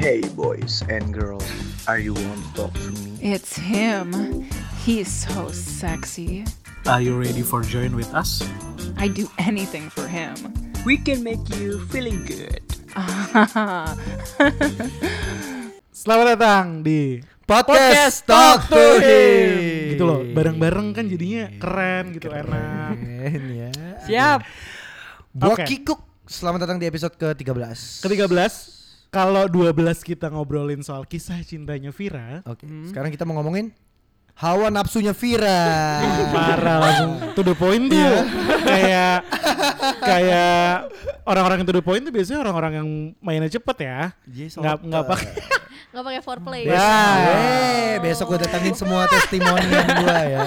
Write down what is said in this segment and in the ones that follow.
Hey boys and girls, are you want to talk to me? It's him. He's so sexy. Are you ready for join with us? I'd do anything for him. We can make you feeling good. Selamat datang di Podcast, Talk to Him. gitu loh, bareng-bareng kan jadinya keren gitu, enak. Keren ya. Siap. Gua Oke. Kikuk. Selamat datang di episode ke-13. Ke-13, kalau 12 kita ngobrolin soal kisah cintanya Vira, Oke, sekarang kita mau ngomongin hawa nafsunya Vira. parah langsung to the point tuh. kayak kayak orang-orang yang to the point tuh biasanya orang-orang yang mainnya cepet ya. Nggak nggak pakai nggak pakai foreplay Ya. Eh, besok gue datangin semua testimonian gua ya.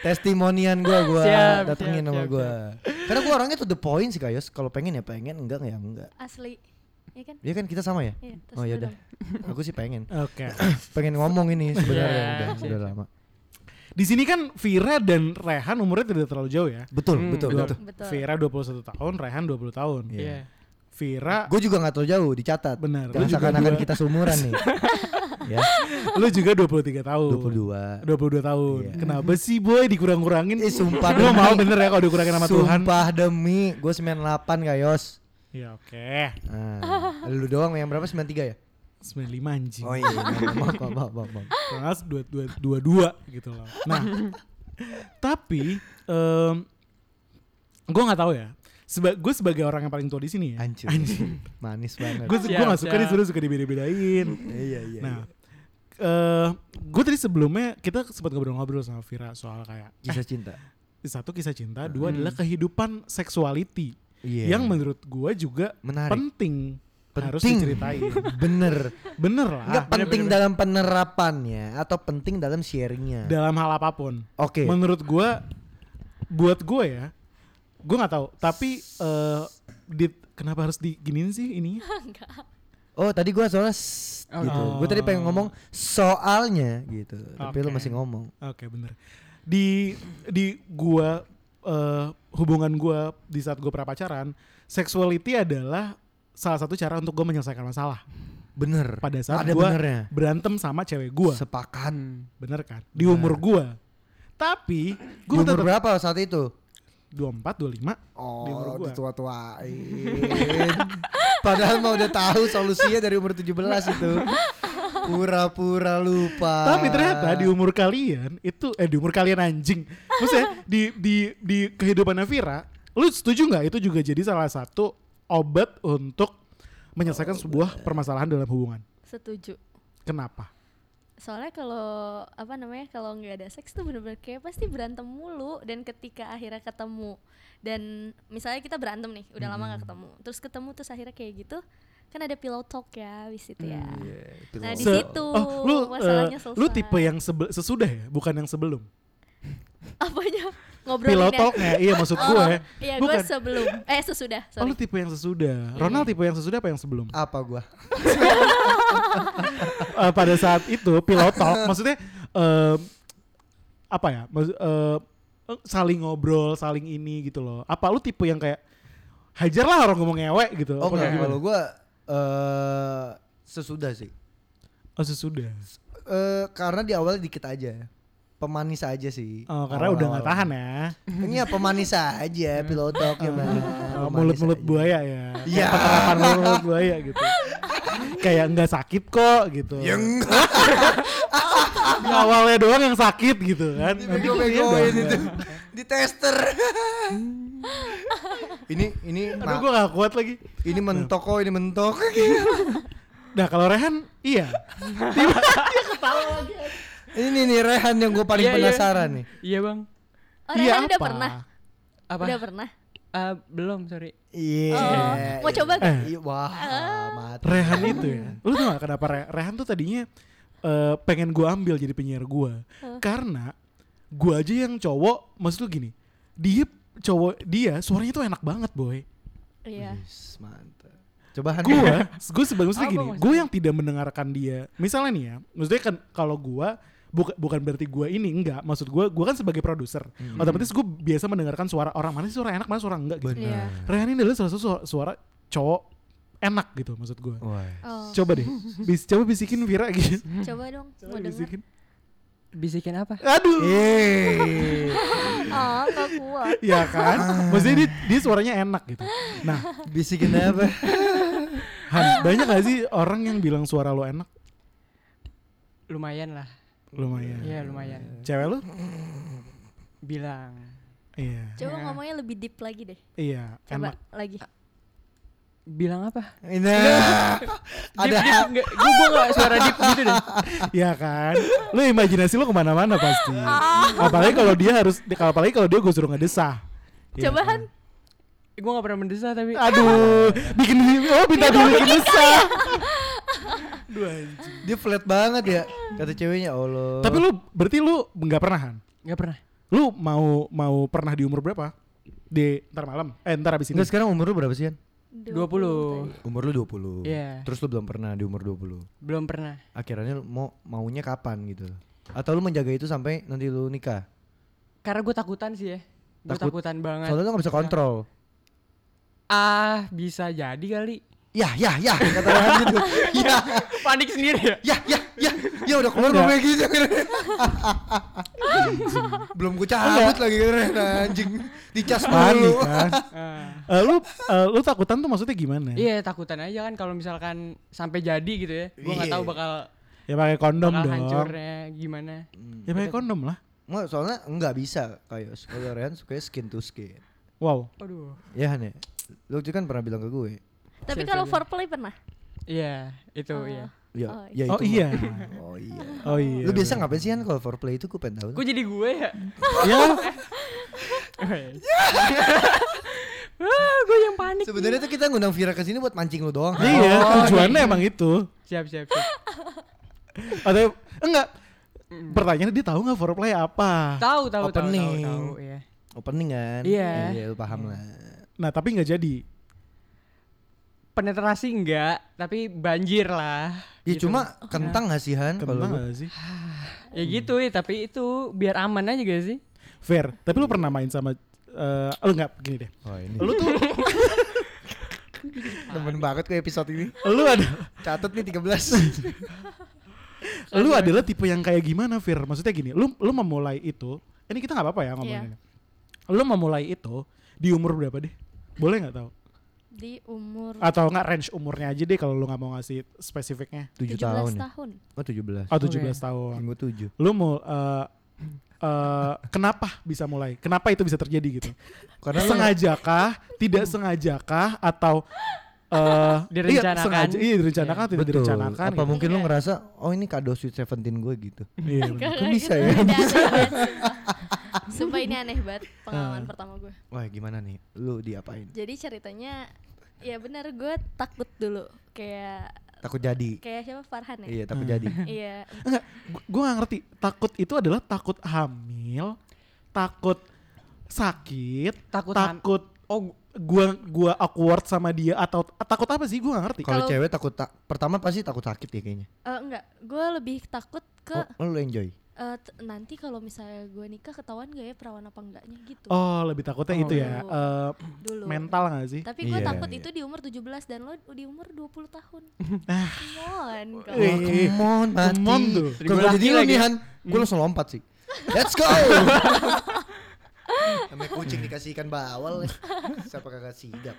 Testimonian gua gua Siap, datengin siap, sama gua. Karena gua orangnya to the point sih Kayos. Kalau pengen ya pengen, enggak ya enggak. asli ya kan Iya kan kita sama ya? Iya, Oh ya udah. Aku sih pengen. Oke. Pengen ngomong ini sebenarnya Iya, udah, udah lama. Di sini kan Vira dan Rehan umurnya tidak terlalu jauh ya. Betul, Hmm, betul, Dua- betul. betul Vira 21 tahun, Rehan 20 tahun. Iya. Iya. Vira Gue juga gak terlalu jauh dicatat. Benar, lu Jangan juga seakan-akan kita seumuran nih. ya, lu juga 23 tahun. 22. 22 tahun. Iya. Kenapa sih boy dikurang-kurangin? Eh sumpah Lu mau bener ya kalau dikurangin sama Tuhan? Sumpah demi, gue 98 Kayos. Ya oke. Nah, lu doang yang berapa 93 ya? 95 anjing. Oh iya, maaf, maaf, maaf, maaf, maaf. Kelas 22 gitu loh. Nah, tapi em gue nggak tahu ya. Seba gue sebagai orang yang paling tua di sini ya. Hancur. Manis banget. Gue gue gak suka siap. nih sebenarnya suka dibeda-bedain. iya, iya. Nah, eh gue tadi sebelumnya kita sempat ngobrol-ngobrol sama Vira soal kayak kisah cinta. eh, satu kisah cinta, dua adalah kehidupan seksuality Iya. yang menurut gue juga Menarik. penting, harus Penting. diceritain. Bener. Bener lah. Enggak penting dalam penerapannya atau penting dalam sharingnya. dalam hal apa pun. Oke. Menurut gue, buat gue ya, gue nggak tahu. Tapi eh di, kenapa harus diginin sih ini? Oh tadi gua soalnya Oh, gitu. gitu. Gue tadi pengen ngomong soalnya gitu. Tapi lu Oke. masih ngomong. Oke bener. Di di gua eh, hubungan gua di saat gua pernah pacaran, sexuality adalah salah satu cara untuk gua menyelesaikan masalah. Bener. Pada saat benernya. berantem sama cewek gua, Sepakat. bener kan? Di umur gua. Tapi gua umur berapa saat itu? 24, 25 Oh, Di umur gua. ditua-tuain. Padahal mah udah tahu solusinya dari umur 17 itu. Pura-pura lupa. Tapi ternyata di umur kalian itu eh di umur kalian anjing. Maksudnya di di di kehidupan Vira, lu setuju nggak itu juga jadi salah satu obat untuk menyelesaikan sebuah permasalahan dalam hubungan? setuju Kenapa? soalnya kalau apa namanya kalau nggak ada seks tuh bener-bener kayak pasti berantem mulu dan ketika akhirnya ketemu dan misalnya kita berantem nih udah lama nggak ketemu terus ketemu terus akhirnya kayak gitu kan ada pillow talk ya wis itu ya nah di situ oh, lu, masalahnya selesai lu tipe yang sesudah ya, bukan yang sebelum. apanya ngobrolin Pillow ya? talknya, iya maksud Oh, gue. iya gue Bukan. sebelum eh sesudah Oh, lu sorry tipe yang sesudah. Ronald tipe yang sesudah apa yang sebelum? Apa gua? Eh, pada saat itu pillow talk maksudnya em, apa ya? Maksud- eh, eh, saling ngobrol, saling ini gitu loh. Apa lu tipe yang kayak hajar lah orang ngomong ngewek gitu? Oh Apa enggak, kalau gua eh sesudah sih. Oh, sesudah. Eh karena di awal dikit aja. Pemanis aja sih. Oh, karena udah nggak tahan ya. Iya pemanis aja pilotok ya Bang. Oh, mulut-mulut buaya ya. Iya. Mulut buaya gitu. kayak nggak sakit kok gitu. Ya enggak. Di awalnya doang yang sakit gitu kan. Nanti itu. Di tester. ini ini Aduh gue gak kuat lagi. ini mentok kok, ini mentok. Nah kalau Rehan iya. ini nih Rehan yang gue paling Iya, iya. penasaran nih. Iya bang. oh iya Rehan udah apa? pernah Apa? udah pernah Ah, belum sorry. Iya. Oh, mau coba? Eh. Iya, Wah, mati. Rehan itu ya. Lu tau gak kenapa Re- Rehan tuh tadinya eh, pengen gua ambil jadi penyiar gua Karena gua aja yang cowok, maksud lu gini. Dia cowok dia suaranya tuh enak banget, boy. iya Yes, mantap. Coba Han. Gua, gue sebagai maksudnya gini, gue yang tidak mendengarkan dia. Misalnya nih ya, maksudnya kan kalau gua bukan bukan berarti gua ini enggak, maksud gua gua kan sebagai produser. Otomatis gue biasa mendengarkan suara orang mana sih suara enak, mana suara enggak gitu. Iya. Rehan ini adalah salah satu suara, suara cowok enak gitu maksud gue. Wah. Oh, Coba deh, bis, coba bisikin Vira gitu. coba dong mau Coba denger. bisikin. Bisikin apa? Aduh, Eh, Oh, nggak kuat. ya kan? Maksudnya dia, dia suaranya enak gitu. Nah, bisikin apa? Han, banyak gak sih orang yang bilang suara lo enak? Lumayan lah. Lumayan. Iya lumayan. Cewek lo? Bilang. Iya. Coba Ya. ngomongnya lebih deep lagi deh. Iya, Coba enak. lagi. Bilang apa? Nah, ada Gue gue gak suara deep gitu deh. Iya kan? Lu imajinasi lu ke mana-mana pasti. Apalagi kalau dia harus, kalau apalagi kalau dia gue suruh ngedesah. Iya Coba kan? Han. Gue gak pernah mendesah tapi. Aduh, bikin oh minta dibikin desah. Duh anjing. dia flat banget ya. Kata ceweknya Allah. Tapi lu berarti lu nggak pernah Han? Gak pernah. Lu mau mau pernah di umur berapa? Di ntar malam. Eh ntar abis ini. Enggak sekarang umur lu berapa sih, An? 20. Umur lu 20. Iya. Terus lu belum pernah di umur 20. Belum pernah. Akhirnya lu mau maunya kapan gitu? Atau lu menjaga itu sampai nanti lu nikah? Karena gue takutan sih ya. Gue Takut. takutan banget. Soalnya lu gak bisa kontrol. Ah, bisa jadi kali. Ya, ya, ya, kata orang gitu. Ya, Panik sendiri ya? ya, ya, ya, ya udah keluar Enggak. ngomong gitu. Belum gue cabut lagi keren anjing. Dicas Panik dulu. kan. Eh, lu eh, lu takutan tuh maksudnya gimana? Iya takutan aja kan kalau misalkan sampai jadi gitu ya. Gue nggak Iya. tahu bakal Ya pakai kondom bakal dong. hancurnya gimana. Ya pakai kondom lah. Nggak, soalnya enggak bisa kayak kalau Rehan sukanya skin to skin. Wow. Aduh. Ya ya. Lu juga kan pernah bilang ke gue. Tapi kalau foreplay pernah? Iya, itu Oh. iya. Ya, Oh, ya Oh itu iya. mah. Oh iya. Oh iya. Lu biasa ngapain sih Han kalau foreplay itu gue pengen tahu. Kok jadi gue ya? Ya, Wah, gue yang panik. Sebenarnya tuh kita ngundang Vira ke sini buat mancing lu doang. iya, tujuannya emang itu. Siap, siap, siap. Atau enggak? Pertanyaannya dia tahu nggak foreplay apa? Tahu, tahu, tahu, tahu, Opening. tahu, iya. Opening kan? Iya. Iya, lu paham lah. Nah tapi nggak jadi. Penetrasi enggak, tapi banjir lah. Ya Gitu. cuma kentang gak sih Han? Kalau Kentang lu? nggak sih? Ya gitu ya, tapi itu biar aman aja gak sih? Fair. Tapi lu pernah main sama eh lu nggak gini deh. Oh ini. Lu tuh Temen banget ke episode ini. lu ada Catat nih 13. lu adalah tipe yang kayak gimana Fir? Maksudnya gini, lu lu memulai itu, ini kita nggak apa-apa ya ngomongin. Lu memulai itu di umur berapa deh? Boleh nggak tahu? Di umur Atau nggak range umurnya aja deh kalau lu nggak mau ngasih spesifiknya. 7 17 tahun. ya? tahun. Oh 17. Oh 17 tahun. Minggu 7. Lu mau eh eh, kenapa bisa mulai? Kenapa itu bisa terjadi gitu? Karena lu- sengajakah, tidak sengajakah atau eh Direncanakan. Iya, sengaja, iya direncanakan, atau tidak Betul. direncanakan. Apa gitu. mungkin lu Iya. ngerasa oh ini kado Sweet Seventeen gue gitu. Iya, bisa Itu ya? sumpah. Sumpah ini aneh banget pengalaman Ah. pertama gue. Wah gimana nih? Lu diapain? Jadi ceritanya ya benar gue takut dulu kayak Takut jadi. kayak siapa Farhan ya? Iya takut Hmm. jadi. Iya. Enggak, gue gak ngerti. Takut itu adalah takut hamil, takut sakit, Takut ham- takut Oh, gua gua awkward sama dia atau takut apa sih? Gue gak ngerti. Kalau cewek takut tak pertama pasti takut sakit ya kayaknya. Eh, enggak, gue lebih takut ke Oh, lu enjoy. Eh, t- nanti kalau misalnya gue nikah ketahuan gak ya perawan apa enggaknya gitu. Oh, lebih takutnya Oh. itu ya. eh, dulu. mental gak sih? Tapi gue Iya, takut iya. itu di umur 17 dan lo di umur 20 tahun. Ah. Come on. come Wih. on. Oh, come on, mati. Come on tuh. Kalau jadi lagi. nih Han, gue langsung lompat sih. Let's go. Namanya kucing dikasih ikan bawal. Siapa kagak sigap?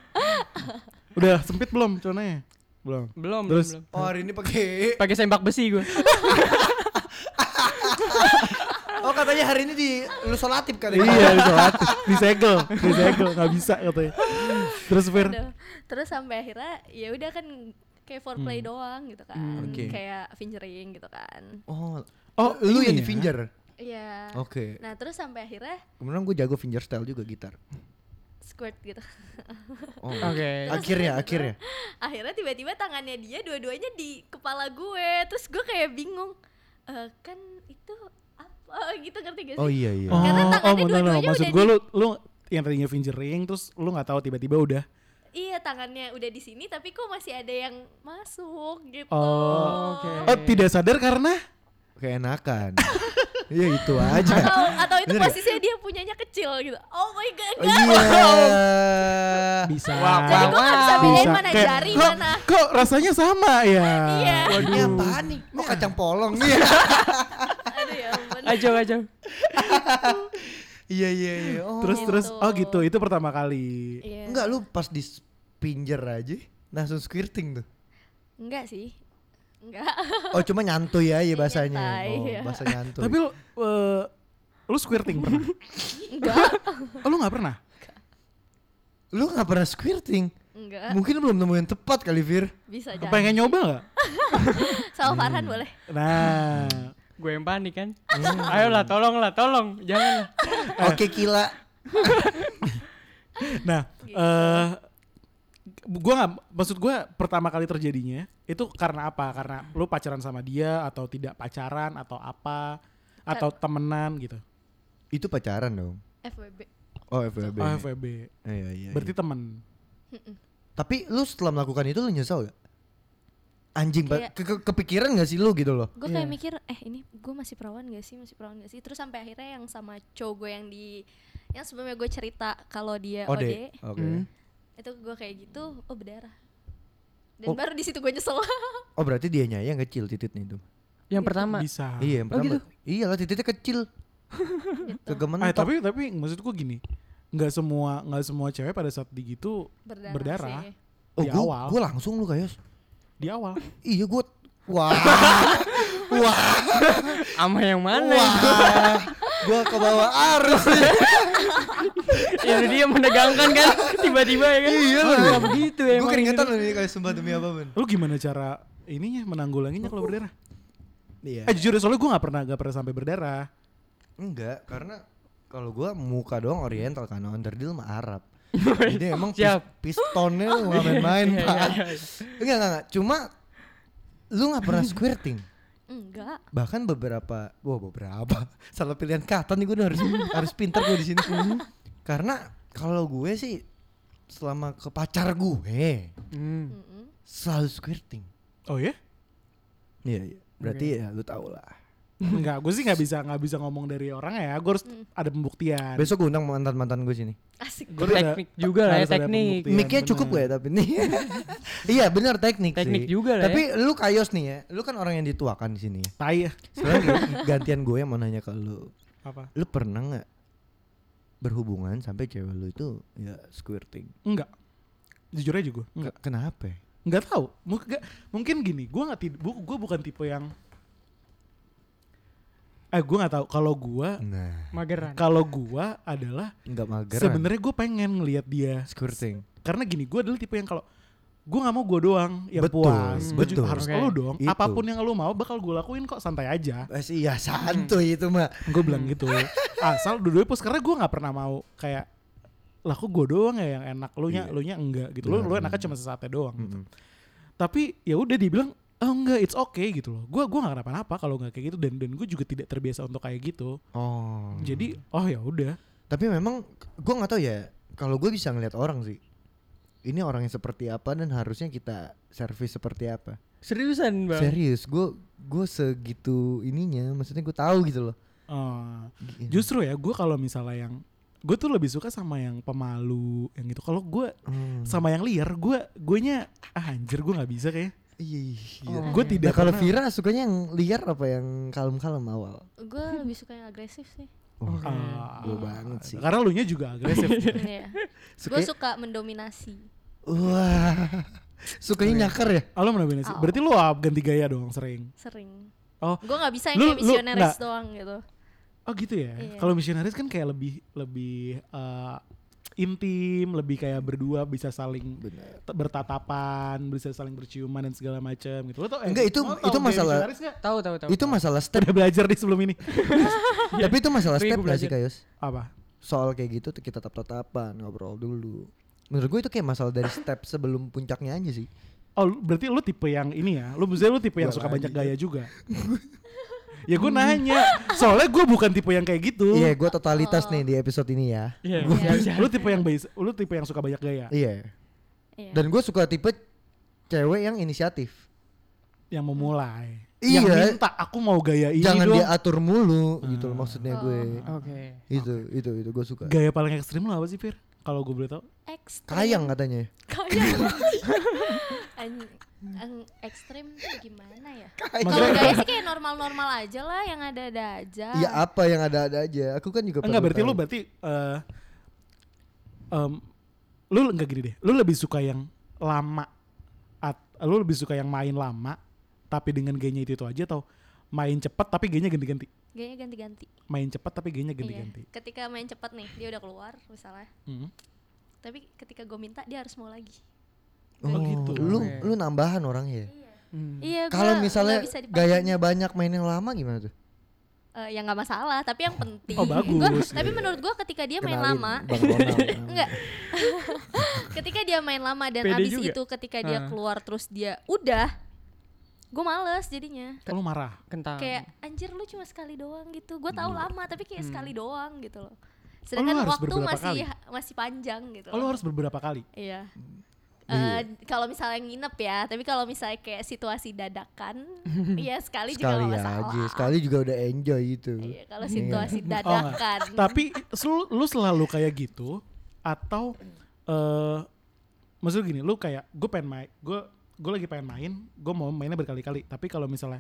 Udah sempit belum celananya? Belum. belum, Terus- belum. Oh hari ini pakai. Pakai sempak besi gue. Oh katanya hari ini di lu solatif katanya. iya, disolatif, disegel, disegel, nggak bisa katanya. Terus Fir. Terus sampai akhirnya ya udah kan kayak foreplay doang gitu kan. Hmm. Kayak fingering gitu kan. Oh, Oh, lu yang ini di ya? finger. Iya. Oke. Nah, terus sampai akhirnya Kemudian gue jago finger style juga gitar. squirt gitu. Oh. Oke. Akhirnya, akhirnya. akhirnya tiba-tiba tangannya dia dua-duanya di kepala gue. Terus gue kayak bingung. Eh kan itu apa gitu ngerti gak sih? Oh iya iya. Oh, Karena oh, tangannya bentar. dua-duanya maksud udah gue di- lu lu yang tadinya fingering terus lu nggak tahu tiba-tiba udah. Iya tangannya udah di sini tapi kok masih ada yang masuk gitu. Oh, Oke. Oh, tidak sadar karena Keenakan. Iya itu aja. Atau atau itu Bener ya? posisinya dia punyanya kecil gitu oh my god Oh, enggak Iya. Bisa. jadi gue nggak bisa bedain mana Kayak, jari kok, mana Kok rasanya sama ya? iya Ini apaan nih? Oh kacang polong. Iya. ya Ajo ajo. Iya iya iya. Oh. Terus Gitu. terus oh gitu itu pertama kali. Iya. Enggak lu pas di pinjer aja langsung squirting tuh. enggak sih enggak Oh cuma nyantuy aja bahasanya. Nyantai, Oh, iya. bahasa nyantuy. Tapi lu eh, lu squirting pernah? enggak Oh, lu nggak pernah? lu nggak pernah squirting? enggak Mungkin belum nemu yang tepat kali Fir. bisa jadi Pengen nyoba nggak? sama Farhan boleh Nah, Gue yang panik kan. Ayolah tolong lah tolong. Jangan lah. Oke kila. nah, eh gua nggak maksud gua pertama kali terjadinya itu karena apa? Karena lu pacaran sama dia atau tidak pacaran atau apa? Atau temenan gitu? Itu pacaran dong. FWB Oh FWB. Oh, FWB. Iya iya. Berarti iya. temen. Tapi lu setelah melakukan itu lu nyesel gak? Anjing Kayak- ke- ke- kepikiran gak sih lu gitu loh? gue kayak Iya. mikir eh ini gue masih perawan gak sih masih perawan gak sih terus sampai akhirnya yang sama cowok gue yang di yang sebelumnya gue cerita kalau dia Ode. OD Oke. Hmm. itu gue kayak gitu oh berdarah dan Oh. baru di situ gue nyesel Oh berarti dia yang kecil tititnya itu. Yang pertama. Bisa. Iya yang Oh, pertama. gitu? Iya lah tititnya kecil. gitu. Kegemen Eh, tapi tapi maksud gua gini, nggak semua nggak semua cewek pada saat digitu berdarah, berdarah. sih. Oh di gua, awal. gua langsung lu kayak di awal. Iya gua Wah Wah Ama yang mana? Wah Gua ke bawah arus nih ya dia menegangkan kan tiba-tiba ya kan. Iya lah. begitu ya. Gua keringetan loh nih kayak sumpah demi apa pun Lu gimana cara ininya menanggulanginya kalau berdarah? Iya Eh jujur soalnya gue nggak pernah nggak pernah sampai berdarah. Enggak karena kalau gua muka doang oriental kan onderdil mah Arab Jadi emang Siap. pistonnya lu gak main-main Iya, pak. iya, iya. Enggak enggak enggak. Cuma Lu gak pernah squirting? Enggak. Bahkan beberapa wah beberapa. Salah pilihan kata nih gue harus harus pintar gue di sini. Karena kalau gue sih selama ke pacar gue Hmm. Mm-mm. selalu squirting. Oh ya? iya iya. Berarti ya lu tau lah Enggak, gue sih nggak bisa nggak bisa ngomong dari orang ya. Gue harus ada pembuktian. besok gue undang mantan mantan gue sini asik Gua tuh ada- Teknik juga lah ya teknik. mic-nya cukup gak ya tapi nih iya benar teknik Teknik sih. juga lah tapi lu kayos nih ya lu kan orang yang dituakan di sini ya Tai ya. sekarang gantian gue yang mau nanya ke lu Apa? lu pernah nggak berhubungan sampai cewek lu itu ya squirting Enggak. Jujur aja gue. Enggak. Ke- kenapa ya? Enggak tahu. Mungkin mungkin gini, gue nggak gue bukan tipe yang Eh gue nggak tahu kalau gue Nah, Mageran. kalau gue adalah nggak mager. sebenarnya gue pengen ngelihat dia squirting. karena gini gue adalah tipe yang kalau gue nggak mau gue doang yang Betul, puas juga betul. harus Oke. lo dong Itu. apa pun yang lo mau bakal gue lakuin kok santai aja Eh, iya santuy itu mah. gue bilang gitu asal dua-duanya puas karena gue nggak pernah mau kayak lah kok gue doang ya yang enak lu nya Iya. lu nya enggak gitu lo lo enaknya cuma sesaatnya doang gitu. Mm-mm. tapi ya udah dibilang oh enggak it's okay gitu loh gue gua nggak kenapa-napa kalau nggak kayak gitu dan dan gue juga tidak terbiasa untuk kayak gitu Oh. jadi oh ya udah tapi memang gua nggak tahu ya. Kalau gue bisa ngeliat orang sih. Ini orang yang seperti apa dan harusnya kita servis seperti apa. Seriusan bang? Serius, gue gue segitu ininya. Maksudnya gue tahu gitu loh. Oh, Gi- justru ya gue kalau misalnya yang gue tuh lebih suka sama yang pemalu yang gitu kalau gue Hmm. sama yang liar gue gue nya ah, anjir gue nggak bisa kayak Iya. iya. gue Nah, tidak kalau pernah- Vira sukanya yang liar apa yang kalem-kalem awal? gue lebih suka yang agresif sih Oh, Ah, gue banget sih. karena lu nya juga agresif Iya. gue Suka- mendominasi Wah. Sukanya nyakar ya? oh, lu mendominasi Oh. berarti lu ah, ganti gaya dong sering sering Oh. gue nggak bisa yang Lu- kayak misionaris doang gitu oh gitu ya Iya. kalau misionaris kan kayak lebih lebih eh, intim lebih kayak berdua bisa saling Benar. t- bertatapan bisa saling berciuman dan segala macam gitu lo tau eh, Enggak, itu- lo tau itu masalah-? Tahu tahu tahu. Itu masalah step. udah belajar di sebelum ini Tapi itu masalah step gak sih. Kayus? apa Soal kayak gitu kita tatap-tatapan, ngobrol dulu. Menurut gue itu kayak masalah dari step sebelum puncaknya aja sih. Oh, berarti lu tipe yang ini ya? Lu maksudnya lu tipe yang suka banyak gaya juga? ya gue nanya, soalnya gue bukan tipe yang kayak gitu. Iya, gue totalitas nih di episode ini ya. Iya. Iya. siap, siap. Lu tipe yang base, lu tipe yang suka banyak gaya. Iya. Iya. Dan gue suka tipe cewek yang inisiatif. yang memulai. Iya. Yang minta aku mau gaya ini Jangan dong. dia atur mulu gitu loh maksudnya gue. Oke. Itu itu itu gue suka. Gaya paling ekstrim lo apa sih, Fir? Kalau gue boleh tau. ekstrim Kayang katanya. kayang An- ang- ekstrim tuh gimana ya kalau gaya sih kayak normal-normal aja lah yang ada-ada aja Iya apa yang ada-ada aja. Aku kan juga Enggak berarti tahu. lu berarti eh em, lu enggak gini deh. Lu lebih suka yang lama at, lu lebih suka yang main lama tapi dengan gayanya itu itu aja atau main cepet tapi gayanya ganti-ganti. gayanya ganti-ganti Main cepet tapi gayanya iya ganti-ganti. ketika main cepat nih dia udah keluar misalnya Hmm. tapi ketika gue minta dia harus mau lagi Oh, gitu. Lu Oke. lu nambahan orangnya. ya? Hmm. iya Kalau misalnya gayanya banyak main yang lama gimana tuh? Eh, ya nggak masalah tapi yang penting Oh, bagus. Gua- tapi menurut gue ketika dia main Kenalin lama Bang Ronald. enggak ketika dia main lama dan Pede abis juga. itu ketika dia Ah. keluar terus dia udah gue males jadinya Lu marah. Kentang. kayak anjir lu cuma sekali doang gitu gue tahu lama tapi kayak Hmm. sekali doang gitu loh lu sedangkan harus waktu masih kali? masih panjang gitu Oh, lu loh. harus beberapa kali. iya Iya. Eh, kalau misalnya nginep ya tapi kalau misalnya kayak situasi dadakan ya sekali, juga Sekali gak masalah aja, sekali juga udah enjoy gitu. iya kalau situasi Oh, enggak. dadakan Tapi lu, lu selalu kayak gitu atau eh maksud gini, lu kayak gue pengen main, gue gue lagi pengen main, gue mau mainnya berkali-kali. Tapi kalau misalnya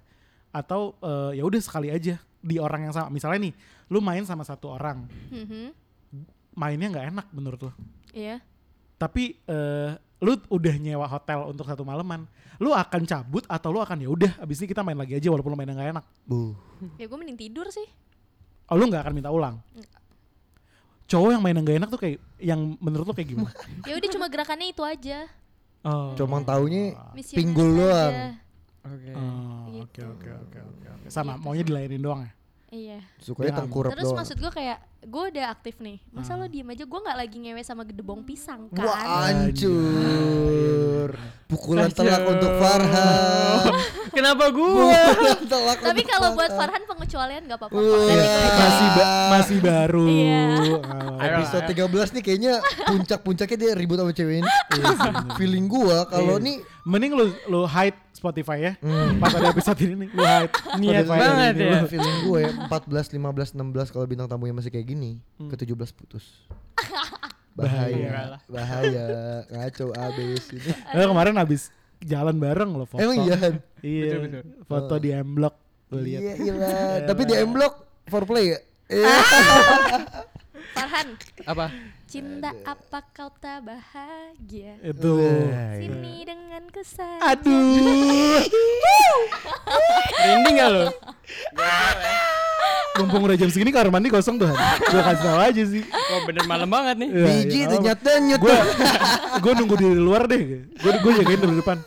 atau eh, ya udah sekali aja di orang yang sama. Misalnya nih, lu main sama satu orang, Mhm. mainnya nggak enak menurut lu. iya Tapi eh, lu udah nyewa hotel untuk satu malaman, lu akan cabut atau lu akan ya udah abis ini kita main lagi aja walaupun lu mainnya nggak enak. Bu. ya gue mending tidur sih Oh, lu nggak akan minta ulang. Cowok yang mainnya nggak enak tuh kayak yang menurut lu kayak gimana? ya udah cuma gerakannya itu aja Oh. Cuma taunya Pinggul doang. Oke. Oh, Gitu. Oke oke oke oke oke. Sama maunya dilayanin doang ya. iya sukanya Ya, tengkurap terus doang. maksud gue kayak gue udah aktif nih masa Ah. lo diem aja gue nggak lagi ngewe sama gedebong pisang kan Wah hancur. Pukulan Hancur. telak untuk Farhan. Kenapa gua? Pukulan telak tapi kalau buat Farhan. Pengecualian nggak apa-apa Iya. gue. Masih ba- masih baru. Iya. Ayo. Episode 13 nih kayaknya puncak-puncaknya dia ribut sama cewek ini. Feeling gua kalau Iya. nih Mending lu lu hide Spotify ya. Hmm. Pas ada episode ini nih, lu hide. Niat banget ya. feeling gue ya 14, 15, 16 kalau bintang tamunya masih kayak gini Hmm. ke 17 putus. Bahaya. Bahaya, ngaco abis ini. Eh, kemarin habis jalan bareng lo foto. Emang iya? Iya. Betul, betul. Foto di M Block gue lihat. Iya, iya. Tapi di M Block foreplay ya? Iya. Farhan Apa? cinta apa kau tak bahagia Itu. Iya. sini denganku saja Aduh. Trending gak lo? Mumpung udah jam segini kamar mandi kosong tuh. Gue kasih tau aja sih. Kok bener malam banget nih. Iya, Biji iya, denyut denyut. gue gue nunggu di luar deh gue gue jagain dari depan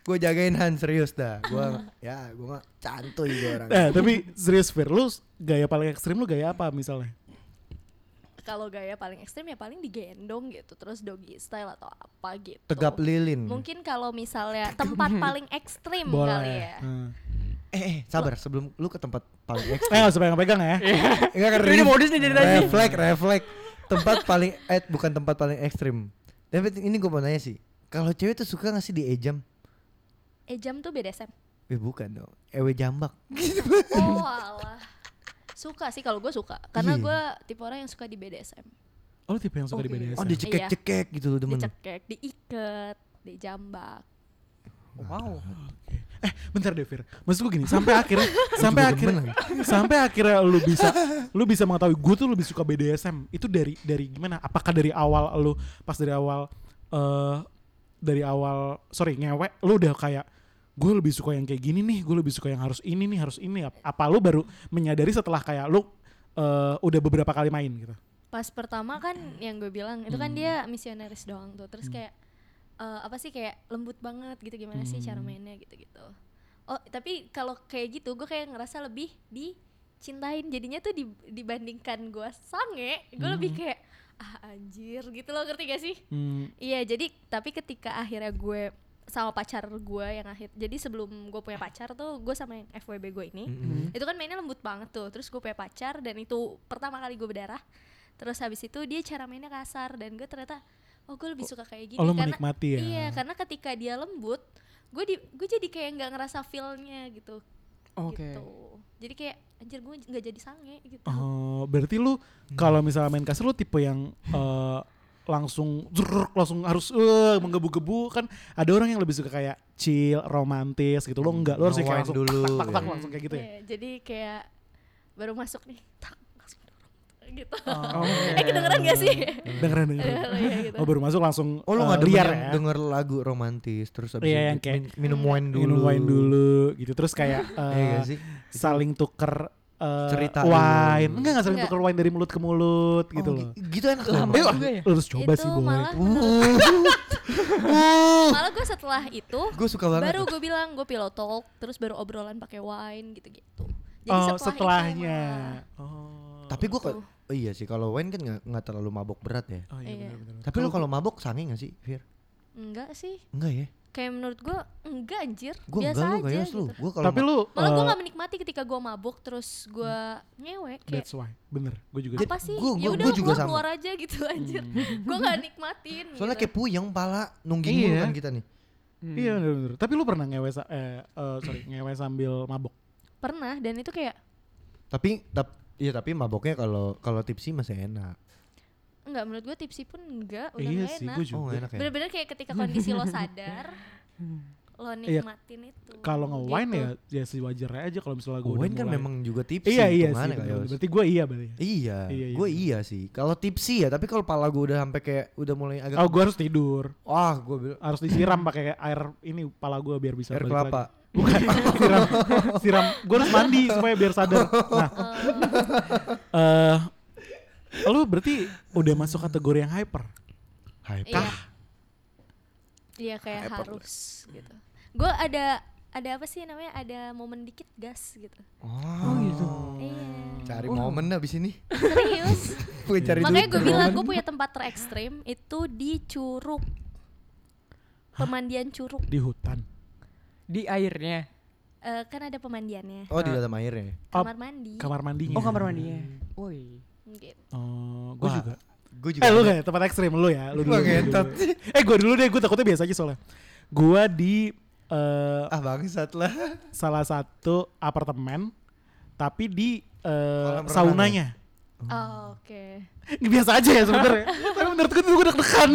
Gue jagain Han serius dah. Gue ya gue mah cantuy gue orang. eh tapi serius Fir lu gaya paling ekstrim lu gaya apa misalnya kalau gaya paling ekstrim ya paling digendong gitu terus doggy style atau apa gitu Tegap lilin. mungkin kalau misalnya tempat paling ekstrim kali boleh ya Hmm. Eh, eh, sabar sebelum lu ke tempat paling eh ekstrim. nggak usah pegang-pegang ya Enggak kan Ini modus nih ceritanya. Reflek, reflek. Tempat paling eh bukan tempat paling ekstrim. Tapi ini gue mau nanya sih. Kalau cewek tuh suka gak sih di ejam? eh jam tuh BDSM Eh bukan dong. Ewe jambak. oh alah suka sih kalau gue suka karena Iya. gue tipe orang yang suka di BDSM oh lu tipe yang suka di Oke. BDSM Oh dicekek-cekek gitu lu demen. dicekek diikat dijambak Wow. Eh bentar deh Fir. Maksud gue gini sampai akhirnya sampai akhirnya sampai akhirnya lu bisa lu bisa mengetahui gue tuh lebih suka BDSM itu dari dari gimana? Apakah dari awal lu pas dari awal eh dari awal sorry ngewek lu udah kayak gue lebih suka yang kayak gini nih gue lebih suka yang harus ini nih harus ini. Apa, apa lu baru menyadari setelah kayak lu eh, udah beberapa kali main gitu? Pas pertama kan yang gue bilang itu kan dia misionaris doang tuh. Terus kayak eh, apa sih kayak lembut banget gitu gimana sih cara mainnya gitu gitu oh tapi kalau kayak gitu gue kayak ngerasa lebih dicintain. Jadinya tuh di- dibandingkan gue sange gue lebih kayak ah anjir gitu loh ngerti gak sih? Hmm, iya jadi tapi ketika akhirnya gue sama pacar gue yang akhir jadi sebelum gue punya pacar tuh gue sama yang FWB gue ini itu kan mainnya lembut banget tuh. Terus gue punya pacar dan itu pertama kali gue berdarah. Terus habis itu dia cara mainnya kasar dan gue ternyata oh gue lebih suka kayak gini oh karena menikmati ya iya karena ketika dia lembut gue di gue jadi kayak nggak ngerasa feelnya gitu Oke. gitu jadi kayak anjir gue nggak jadi sange gitu Oh, berarti lu kalau misalnya main kasar lu tipe yang eh, langsung zrrr, langsung harus eh, menggebu-gebu kan ada orang yang lebih suka kayak chill, romantis gitu. Lo enggak, lo harus kayak langsung dulu, tak tak tak ya. langsung kayak gitu ya. Iya, jadi kayak baru masuk nih tak gitu Oh, eh kedengeran gak sih dengeran dengeran. Iya, gitu. Oh, baru masuk langsung Oh lu eh, nggak demen liar yang ya. denger lagu romantis terus abis Iya, itu yang kayak min- minum wine dulu. Minum wine dulu gitu. Terus kayak Iya eh, gak sih? saling tuker eh, Cerita wine. Enggak enggak saling Enggak. tuker wine dari mulut ke mulut gitu Oh, loh. Gitu enak loh. Lama Eh, wah, juga ya? lu harus coba itu sih, boy. malah Uh, malah gue setelah itu gue suka banget. baru gue bilang gue pillow talk terus baru obrolan pakai wine gitu gitu jadi oh, setelah itu setelahnya. malah. Oh. Tapi gue Gitu. Oh iya sih kalau wine kan nggak nggak terlalu mabok berat ya. Oh iya, Iya. benar-benar. Tapi lo kalau mabok sange gak sih, Fir? enggak sih Enggak ya? kayak menurut gue enggak anjir Gue biasa enggak lu aja gitu lu. Gue kalau Tapi lu malah gue eh, nggak menikmati ketika gue mabuk terus gue ngewe kayak That's why. Bener, gue juga. apa sih gua- ya gua- udah gua juga keluar aja gitu anjir gue nggak nikmatin soalnya gitu. kayak puyeng pala nungging mulu Iya. kan kita nih. Hmm. Iya bener-bener. Tapi lu pernah ngewe sa- eh, eh, sorry ngewe sambil mabok? pernah dan itu kayak Tapi tap, iya tapi maboknya kalau kalau tipsi masih enak. enggak menurut gue tipsi pun enggak udah iya nggak sih, enak gue Oh juga. nggak enak ya. bener-bener kayak ketika kondisi lo sadar lo Iya. nikmatin itu Kalau nge-wine gitu. ya ya sewajarnya aja kalau misalnya gue Oh, wine kan memang juga tipsi. Iya iya sih. Kak Yos. Berarti gue iya berarti. Iya, Iya, iya, gue bener. iya sih. Kalau tipsi ya, tapi kalau pala gue udah sampai kayak udah mulai agak Oh gue harus tidur. wah gue Harus disiram pakai air ini pala gue biar bisa air kelapa. lagi. Bukan. Siram. Siram. Gue harus mandi supaya biar sadar. Nah, eh lu berarti udah masuk kategori yang hyper. Hype. iya. Iya kayak harus gitu. Gue ada ada apa sih namanya? Ada momen dikit gas gitu. Oh, gitu. iya. Cari momen abis ini. serius? Gue cari makanya gue bilang gue punya tempat terekstrim itu di Curug. Pemandian Curug. Di hutan. Di airnya. Eh, kan ada pemandiannya Oh di dalam airnya. Kamar mandi Kamar mandinya. Oh kamar mandinya. Woi. gitu. Oh, gue juga. Gue juga. Eh lu ada. gak tempat ekstrim lu ya? Lu dulu. lu ngentot. dulu. Eh gue dulu deh, gue takutnya biasa aja soalnya. Gue di eh, Ah bangsat lah. salah satu apartemen, tapi di eh, renang saunanya. Oh, oke Biasa aja ya sebenarnya. tapi menurut gue tuh gue deg-degan.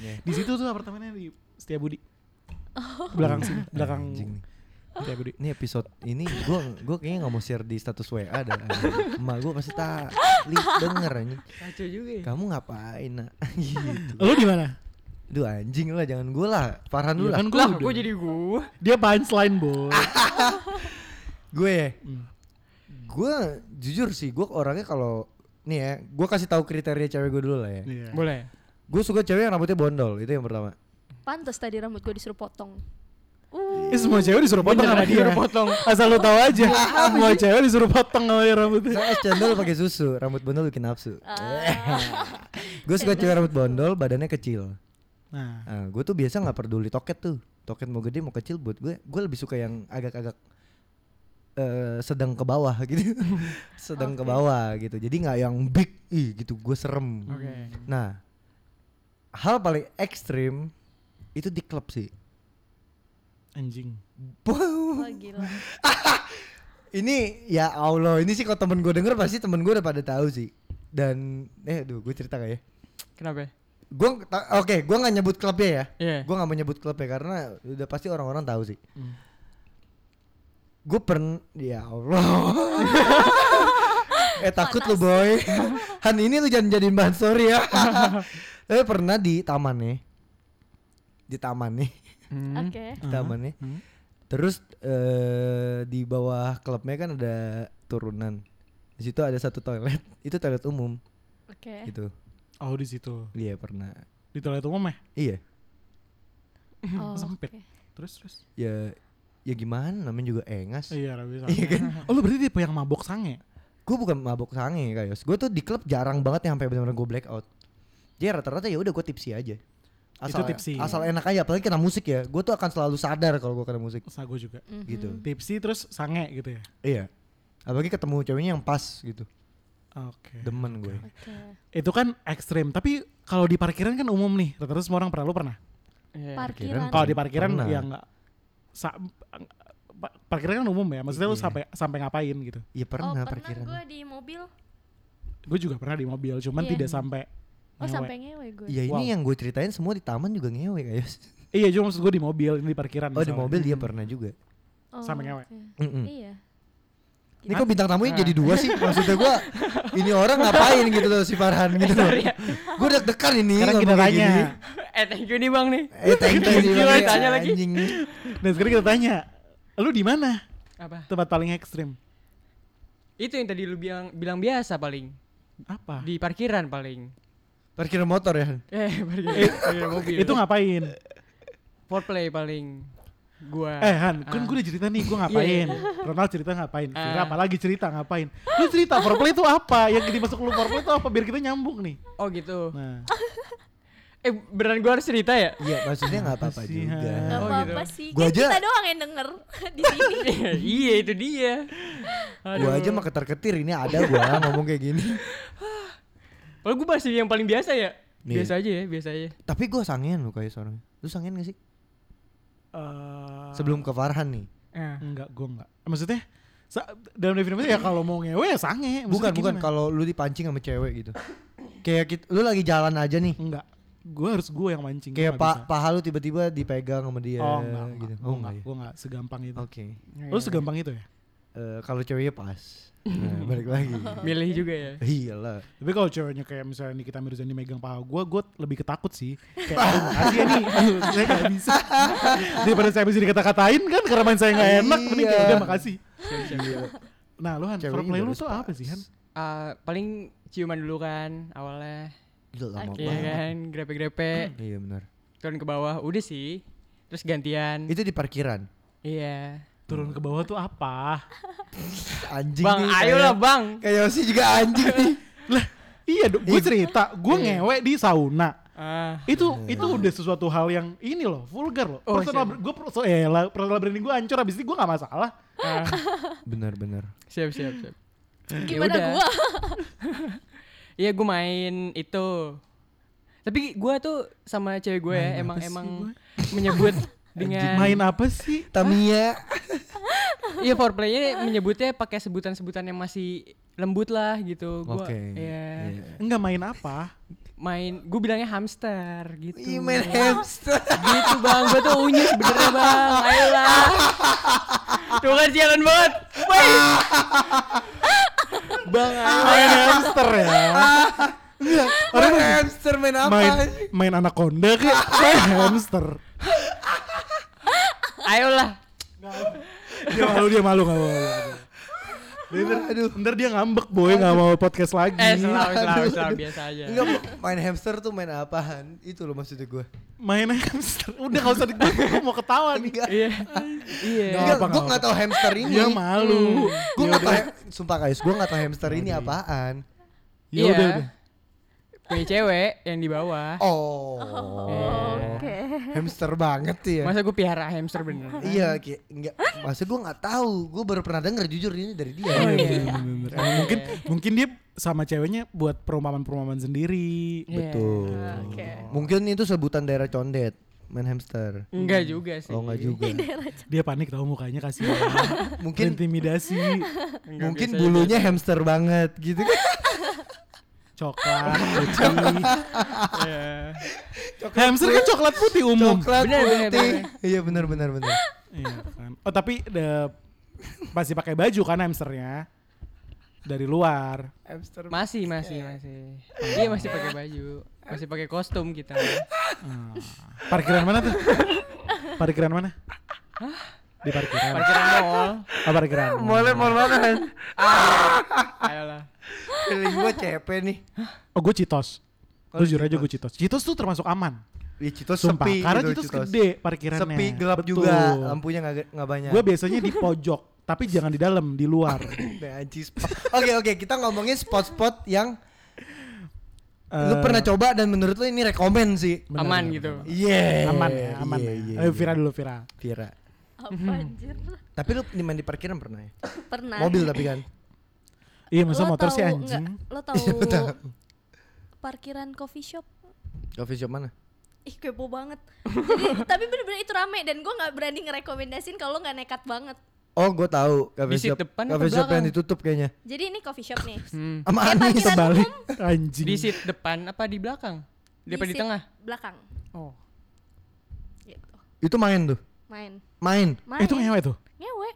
Iya. di situ tuh apartemennya di Setiabudi. Belakang sini, belakang Anjing nih. Setiabudi. Ini episode ini gue gue kayaknya nggak mau share di status WA dah. Emak gue pasti tak denger anjing. Kacau juga ya. Kamu ngapain nak? gitu. Lu di mana? Duh anjing lah jangan gue lah. Farhan dulu Iya lah. kan gue Lah, gue jadi gue. Dia punchline, Boy. Gue ya. Hmm. Gue jujur sih gue orangnya kalau nih ya gue kasih tahu kriteria cewek gue dulu lah ya. Iya. Boleh. Gue suka cewek yang rambutnya bondol itu yang pertama. Pantas tadi rambut gue disuruh potong Eh, semua cewek disuruh potong sama dia. Disuruh potong. Asal lu tahu aja. Semua cewek disuruh potong sama dia rambutnya. Soalnya es cendol pakai susu, rambut bondol bikin nafsu. Ah. gue suka cewek rambut bondol, badannya kecil. Nah, Nah, gue tuh biasa nggak peduli toket tuh. Toket mau gede mau kecil buat gue, gue lebih suka yang agak-agak eh, sedang ke bawah gitu. sedang ke Oke. bawah gitu. Jadi nggak yang big, ih gitu. Gue serem. Oke. Nah, hal paling ekstrim itu di klub sih. anjing. oh gila Ini ya Allah, ini sih kalau temen gue denger pasti temen gue udah pada tahu sih. Dan eh, aduh, gue cerita gak ya? Kenapa? Gue oke, gue nggak nyebut klubnya ya. Iya. Gue nggak mau nyebut klubnya karena udah pasti orang-orang tahu sih. Hmm. Gue pern ya Allah. eh takut lu boy. Han ini lu jangan jadiin bahan story ya. Tapi pernah di taman nih. Di taman nih. Hmm. oke Di taman nih. Hmm. Terus eh di bawah klubnya kan ada turunan. Di situ ada satu toilet. Itu toilet umum oke gitu. Oh di situ. Iya pernah. Di toilet umum ya? Iya. oh, Sempit. oke. Terus terus. Ya ya gimana namanya juga engas. Iya, Rabi Iya kan? Oh lu berarti tipe yang mabok sange? gue bukan mabok sange kayos gue tuh di klub jarang banget yang sampai benar-benar gue black out jadi rata-rata ya udah gue tipsi aja asal tipsi. asal enak aja apalagi kena musik ya gue tuh akan selalu sadar kalau gue kena musik Sa gue juga. Mhm. gitu Tipsi terus sange gitu ya? iya apalagi ketemu ceweknya yang pas gitu Oke. demen gue oke Itu kan ekstrim, tapi kalau di parkiran kan umum nih. Rata-rata semua orang pernah. Lu pernah? Iya. parkiran Kalau di parkiran Pernah. ya nggak parkiran kan umum ya. Maksudnya lu Iya. sampai sampai ngapain gitu. Iya oh pernah pernah parkiran. gue di mobil Gue juga pernah di mobil, cuman Iya. tidak sampai oh ngewe. sampai ngewe gue Iya ini Wow. yang gue ceritain semua di taman juga ngewe kayaknya. Iya, cuma maksud gue di mobil, ini di parkiran. Oh di misalnya. mobil dia pernah juga. oh, sampai ngewe. oke. Mm-mm. iya Ini kok bintang tamunya jadi dua sih? Maksudnya gua ini orang ngapain gitu loh si Farhan gitu loh. Gue deg-degan ini Sekarang kita ngomong kayak tanya. gini. Eh thank you nih bang nih. Eh thank you nih, Bang, tanya lagi. anjing. Dan sekarang kita tanya, lu di mana Apa? tempat paling ekstrim? Itu yang tadi lu bilang bilang biasa paling Apa? di parkiran paling. Parkiran motor ya. Eh parkiran, parkiran mobil. Itu ngapain? foreplay paling. Gua. Eh Han, kan Ah. gue udah cerita nih gue Iya, ngapain. Ronald cerita ngapain. Vira Ah. apalagi cerita ngapain. Lu cerita foreplay itu apa? Yang dimasuk lu foreplay itu apa? Biar kita nyambung nih. Oh gitu. Nah, Eh beneran gua harus cerita ya? Iya maksudnya nggak apa-apa juga. nggak Oh, apa-apa gitu. sih Gua aja- kita doang yang denger di sini iya itu dia. Gua aja mah ketar-ketir ini ada gua ngomong kayak gini. Kalau gue masih yang paling biasa ya. Biasa aja ya, biasa aja. Tapi gua sangean loh kayak seorang. Lu sangean gak sih? eh, Sebelum ke Farhan nih. Eh. enggak, gue enggak. Maksudnya sa- dalam definisi ya kalau mau ngewe ya sange. Maksudnya Bukan bukan kalau lu dipancing sama cewek gitu. Kayak kit- lu lagi jalan aja nih. enggak. Gue harus gue yang mancing. Kayak pak nggak paha lu tiba-tiba dipegang sama dia bisa. Oh enggak, gitu. enggak. Oh Gue enggak, enggak. gue enggak segampang itu. ya? Oke. Lu segampang itu ya? Eh, kalau ceweknya pas. Nah, balik lagi. Milih juga ya. Iyalah. Tapi kalau ceweknya kayak misalnya Nikita Mirzani megang paha gue, gue lebih ketakut sih. Kayak, ya nih, saya gak bisa. Daripada saya bisa dikata-katain kan, karena main saya gak enak, mending kayak Iya. udah makasih. Nah lu Han, foreplay lu tuh apa sih Han? Ah, paling ciuman dulu kan awalnya. Gila lama. Iya kan, grepe-grepe, Iya benar. turun ke bawah, udah sih. Terus gantian. Itu di parkiran. Iya. Turun ke bawah tuh apa? Anjing Bang, nih, ayolah bang. Kayak Yosi juga anjing nih. Iya dong, gue cerita, gue Iya. ngewe di sauna. Ah, Itu itu udah sesuatu hal yang ini loh, vulgar loh. Oh, personal, siap. gue so, eh, lah, personal branding gue hancur, abis itu gue gak masalah. ah. Benar benar. siap siap siap. gimana udah. gua Iya gue main itu. Tapi gue tuh sama cewek gue ya emang sih emang gue? menyebut dengan Main apa sih? Tamiya. Iya foreplaynya menyebutnya pakai sebutan-sebutan yang masih lembut lah gitu. Gua, Oke. Iya. Enggak main apa? Main, gue bilangnya hamster gitu. Ih, main hamster. gitu bang, gue tuh unyil sebenernya bang. Ayolah. Tuh kan sialan banget. Bang. ayo. Main hamster ya. Orang hamster main apa? main main anaconda kayak main hamster. Ayolah. Dia malu dia malu nggak mau. Ntar, aduh, ntar dia ngambek boy nggak mau podcast lagi. Eh, selalu, selalu, selalu biasa aja. Enggak main hamster tuh main apaan? Itu loh maksudnya gue. Main hamster. Udah nggak usah gue gue mau ketawa nih. Enggak. Iya. Iya. Nggak Enggak, gue nggak tahu hamster ini. Dia malu. Gue Ya nggak tahu. he- Sumpah guys, gue nggak tahu hamster ini apaan. Ya Iya. udah udah. Punya cewek yang di bawah. Oh. oke Hamster banget ya. Masa gue piara hamster bener? Iya, kayak enggak. Masa gue nggak tahu. Gue baru pernah denger jujur ini dari dia. Iya, bener, bener. Emang mungkin mungkin dia sama ceweknya buat perumpamaan-perumpamaan sendiri. Iya. Betul. oke Mungkin itu sebutan daerah condet, main hamster. Enggak juga sih. Oh enggak juga. Dia panik tahu mukanya kasihan. Mungkin intimidasi, mungkin bulunya hamster banget gitu kan. coklat, putih. Iya. Hamster kan coklat putih umum. Coklat Bener, bener, putih. bener. Iya benar benar benar. Iya kan. Oh tapi the, pasti pakai baju kan hamsternya dari luar. Hamster. Masih, masih, masih. Iya masih pakai baju, masih pakai kostum kita. Ah. Parkiran mana tuh? Parkiran mana? Di parkiran. Parkiran mall. Oh, parkiran. Boleh mau mana? Ayolah. Feeling gue CP nih. Oh, gue Citos. Oh, Lu jujur aja Citos. gue Citos. Citos tuh termasuk aman. Iya Citos Sumpah, sepi karena gitu, Citos gede parkirannya. Sepi gelap Betul. juga, lampunya nggak nggak banyak. Gue biasanya di pojok, tapi jangan di dalam, di luar. Spot. Oke oke kita ngomongin spot-spot yang lu Eh, pernah coba dan menurut lu ini rekomen sih. benar, Aman gitu. Iya. Aman ya, aman Iya, ya. iya, Ayo iya. Vira dulu, Vira. Vira. Apa anjir Tapi lu di main di parkiran pernah ya? pernah Mobil tapi kan. Iya, masa Lo motor sih tahu anjing. lo tahu Iya, betul. parkiran coffee shop Coffee shop mana? ih kepo banget jadi tapi bener-bener itu rame dan gue nggak berani ngerekomendasin kalau nggak nekat banget Oh, gue tahu. Di seat shop, depan apa shop yang ditutup kayaknya. jadi ini coffee shop nih Hmm. Sama parkiran Terbalik. umum Anjing. Di seat depan apa di belakang? Di apa di seat tengah? belakang Oh. gitu Itu main tuh. Main Main. main Eh, itu ngewe tuh. ngewe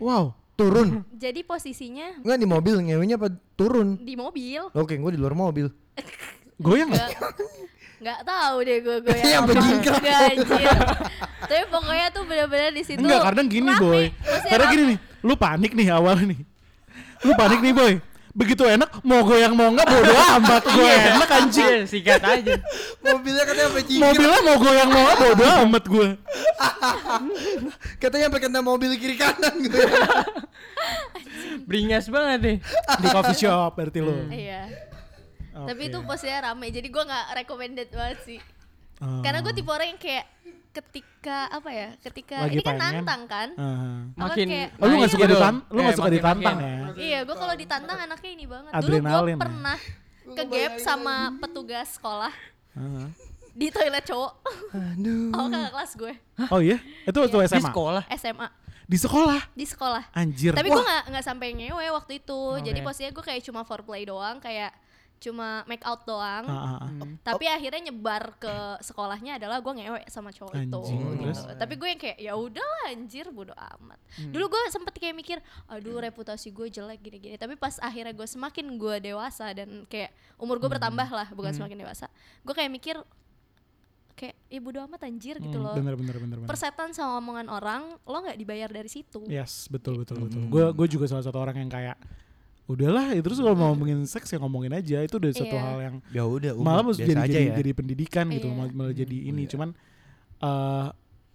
Wow. Turun. jadi posisinya Enggak di mobil ngewenya apa turun? di mobil Oke, gue di luar mobil. Goyang nggak nggak? nggak tahu deh gue gue Yang. Nggak, anjir. tapi pokoknya tuh bener-bener di situ Enggak, karena gini boy. Karena gini nih, lu panik nih awal nih. Lu panik nih boy. Begitu enak, mau goyang mau enggak bodo amat. Gue enak anjing. Iya, sikat aja. Mobilnya katanya sampai jingkrak. Mobilnya mau goyang mau enggak bodo amat gue. Katanya sampai kena mobil kiri kanan gitu. Beringas banget nih. Di coffee shop berarti lu. iya Oke. tapi itu posnya rame jadi gue nggak recommended banget sih Ah. karena gue tipe orang yang kayak ketika apa ya ketika Lagi ini kan pengen. nantang kan Ah. Apa Makin kayak- Oh, lu nggak naik suka gitu. ditan, lu nggak Eh, suka makin- ditantang makin- ya? iya gue kalau ditantang anaknya ini banget dulu Adrenalin gue ya? pernah ke gap sama petugas sekolah Ah. di toilet cowok Aduh. oh kakak kelas gue Oh iya? Itu waktu Di SMA? sekolah. SMA Di sekolah? di sekolah Anjir. tapi gue nggak nggak sampai ngewe waktu itu jadi Oke. posisinya gue kayak cuma foreplay doang kayak cuma make out doang. Ah, ah, ah. tapi akhirnya nyebar ke sekolahnya adalah gue ngewe sama cowok itu. Anjing, gitu. tapi gue yang kayak ya udahlah anjir bodo amat. Dulu gue sempet kayak mikir aduh reputasi gue jelek gini-gini. Tapi pas akhirnya gue semakin gue dewasa dan kayak umur gue bertambah lah bukan semakin dewasa gue kayak mikir kayak ya bodo amat anjir gitu Hmm, loh. Bener bener bener bener. persetan sama omongan orang lo nggak dibayar dari situ. Yes, betul betul betul. Hmm. Gue gue juga salah satu orang yang kayak udahlah ya terus kalau mau ngomongin seks ya ngomongin aja itu udah satu Iya. hal yang Ya udah, umum, malah jadi aja jadi, ya. jadi pendidikan gitu Iya. malah, malah jadi ini iya. cuman eh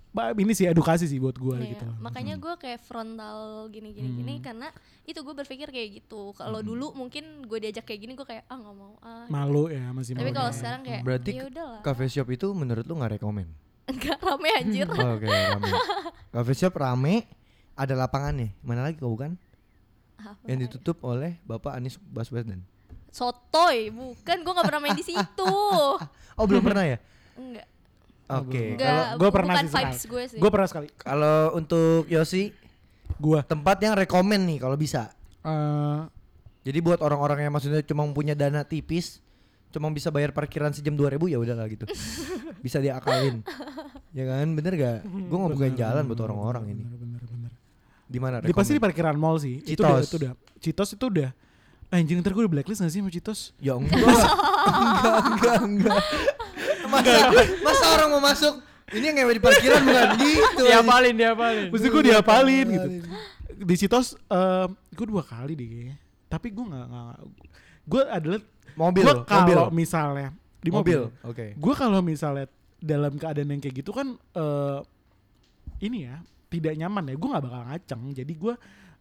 ba- ini sih edukasi sih buat gue Iya, gitu. makanya gue kayak frontal gini gini gini Hmm. karena itu gue berpikir kayak gitu kalau dulu mungkin gue diajak kayak gini gue kayak ah nggak mau ah Malu ya masih tapi kalau ya. sekarang kayak Berarti ya udahlah Cafe shop itu menurut lu nggak rekomen? nggak rame anjir Oh, Oke, rame. Cafe shop rame, ada lapangannya. Mana lagi kau bukan? Apa? Yang ditutup oleh Bapak Anies Baswedan. sotoy bukan gue nggak pernah main di situ Oh, belum pernah ya? enggak Oke, enggak kalau gua pernah bukan sih sekali. gue sih Gue pernah sekali. kalau untuk Yosi Gue tempat yang rekomen nih kalau bisa. eh Jadi buat orang-orang yang maksudnya cuma punya dana tipis, cuma bisa bayar parkiran sejam 2000 ya udahlah gitu. bisa diakalin. ya kan? Bener gak? Gue mau bukain jalan buat orang-orang ini. bener bener. Di mana Di pasti di parkiran mall sih. Itu udah, Citos. itu udah. Citos itu udah. Anjing ntar gue udah blacklist gak sih sama Citos? Ya enggak. enggak, enggak, enggak. Masa, masa orang mau masuk ini yang ngewe di parkiran bukan gitu. Diapalin, diapalin. Mesti gue diapalin gitu. Di Citos eh gue dua kali deh kayaknya. Tapi gue nggak nggak gue adalah Mobil, gue mobil. kalau misalnya di mobil, mobil. Oke. gue kalau misalnya dalam keadaan yang kayak gitu kan eh ini ya tidak nyaman ya gue nggak bakal ngaceng jadi gue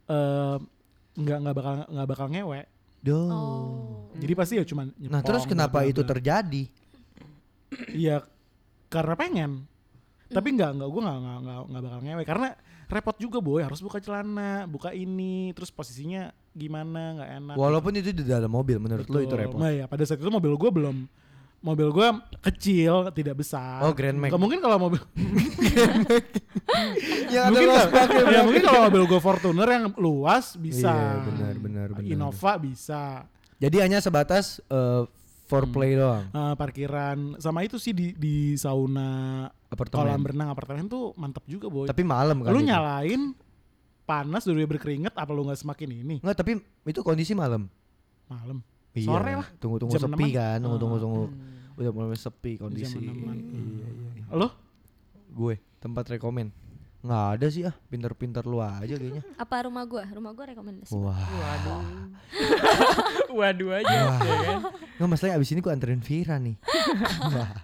eh nggak nggak bakal nggak bakal ngewe Duh. oh jadi pasti ya cuman Nah, terus nyepong, kenapa bla, bla, itu terjadi? Iya karena pengen. Tapi nggak nggak gue nggak nggak nggak nggak bakal ngewe karena repot juga boy harus buka celana, buka ini, terus posisinya gimana nggak enak. Walaupun itu di dalam mobil menurut lu itu Betul. repot. Nah, ya, pada saat itu mobil gue belum mobil gue kecil tidak besar. Oh, Grand Max. Nggak mungkin kalau mobil ada mungkin kalau- pakai ya mungkin kalau mobil gue Fortuner yang luas bisa. Iya, benar, benar, benar. Innova bisa. Jadi hanya sebatas eh, foreplay doang. Eh, parkiran sama itu sih di di sauna Apartemen. kolam renang apartemen tuh mantep juga boy. Tapi malam kan. lu itu. nyalain panas udah berkeringet apa lu nggak semakin ini Enggak, tapi itu kondisi malam. malam Iya, Sore lah. Tunggu-tunggu Jam sepi eneman. kan, tunggu-tunggu Ah. tunggu. Udah mulai sepi kondisi. Iya, iya, iya. lo Gue tempat rekomen. Nggak ada sih ah, pinter-pinter lu aja kayaknya. apa rumah gue rumah gue rekomendasi Wah. Waduh. Waduh aja. ya kan? Nggak masalahnya abis ini gue anterin Vira nih. Wah.